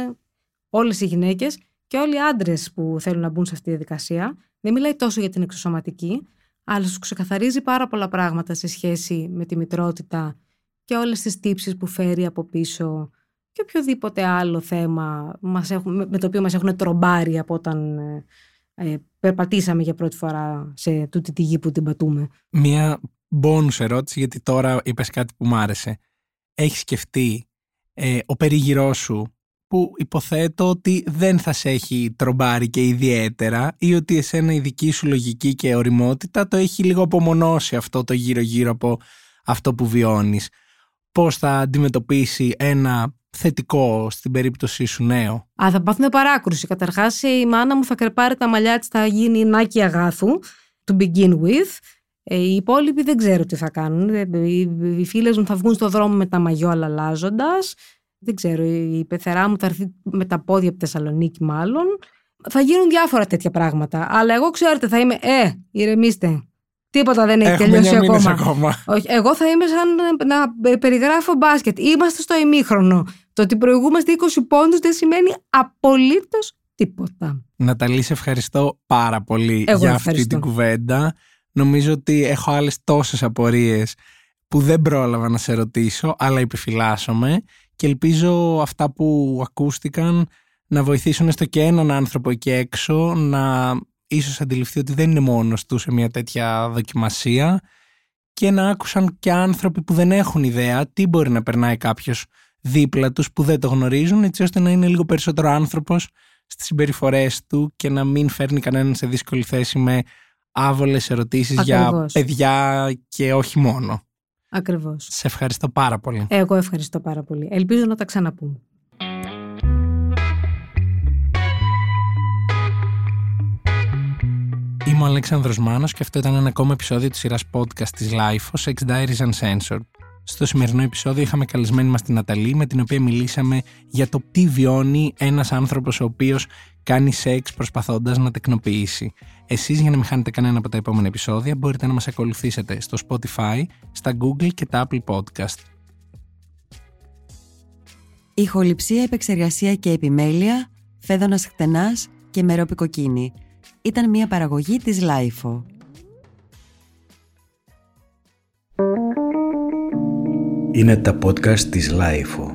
όλες οι γυναίκες και όλοι οι άντρες που θέλουν να μπουν σε αυτή τη διαδικασία. Δεν μιλάει τόσο για την εξωσωματική, αλλά σου ξεκαθαρίζει πάρα πολλά πράγματα σε σχέση με τη μητρότητα και όλες τις τύψεις που φέρει από πίσω και οποιοδήποτε άλλο θέμα μας έχουν, με το οποίο μας έχουν τρομπάρει από όταν ε, ε, περπατήσαμε για πρώτη φορά σε τούτη τη γη που την πατούμε. Μία bonus ερώτηση γιατί τώρα είπες κάτι που μου άρεσε. Έχεις σκεφτεί ε, ο περίγυρός σου που υποθέτω ότι δεν θα σε έχει τρομπάρει και ιδιαίτερα ή ότι εσένα η δική σου λογική και οριμότητα το έχει λίγο απομονώσει αυτό το γύρω-γύρω από αυτό που βιώνεις πώς θα αντιμετωπίσει ένα θετικό στην περίπτωσή σου νέο; Α, θα πάθουμε παράκρουση. Καταρχάς η μάνα μου θα κρεπάρει τα μαλλιά της, θα γίνει νάκι αγάθου, to begin with. Ε, οι υπόλοιποι δεν ξέρω τι θα κάνουν. Ε, οι φίλες μου θα βγουν στο δρόμο με τα μαγιό αλλάζοντας. Δεν ξέρω, η πεθερά μου θα έρθει με τα πόδια από τη Θεσσαλονίκη μάλλον. Θα γίνουν διάφορα τέτοια πράγματα. Αλλά εγώ ξέρετε θα είμαι, ε, ηρεμήστε. Τίποτα δεν έχει τελειώσει ακόμα. ακόμα. Όχι, εγώ θα είμαι σαν να περιγράφω μπάσκετ. Είμαστε στο ημίχρονο. Το ότι προηγούμαστε 20 πόντους δεν σημαίνει απολύτως τίποτα. Ναταλή, σε ευχαριστώ πάρα πολύ για αυτή την κουβέντα. Νομίζω ότι έχω άλλες τόσες απορίες που δεν πρόλαβα να σε ρωτήσω, αλλά επιφυλάσσομαι και ελπίζω αυτά που ακούστηκαν να βοηθήσουν έστω και έναν άνθρωπο εκεί έξω να ίσως αντιληφθεί ότι δεν είναι μόνος του σε μια τέτοια δοκιμασία και να άκουσαν και άνθρωποι που δεν έχουν ιδέα τι μπορεί να περνάει κάποιος δίπλα τους που δεν το γνωρίζουν έτσι ώστε να είναι λίγο περισσότερο άνθρωπος στις συμπεριφορές του και να μην φέρνει κανέναν σε δύσκολη θέση με άβολες ερωτήσεις για παιδιά και όχι μόνο. Ακριβώς. Σε ευχαριστώ πάρα πολύ. Εγώ ευχαριστώ πάρα πολύ. Ελπίζω να τα ξαναπούμε. Είμαι ο Αλέξανδρος Μάνος και αυτό ήταν ένα ακόμα επεισόδιο της σειράς podcast της Life, Sex Diaries Uncensored. Στο σημερινό επεισόδιο είχαμε καλεσμένη μας την Ναταλή με την οποία μιλήσαμε για το τι βιώνει ένας άνθρωπος ο οποίος κάνει σεξ προσπαθώντας να τεκνοποιήσει. Εσείς για να μην χάνετε κανένα από τα επόμενα επεισόδια μπορείτε να μας ακολουθήσετε στο Spotify, στα Google και τα Apple Podcast. Ηχοληψία, επεξεργασία και επιμέλεια, Φαίδωνας Κτενάς και Μερόπη Κοκκίνη. Ήταν μια παραγωγή της LiFO. Είναι τα podcast της Λάιφο.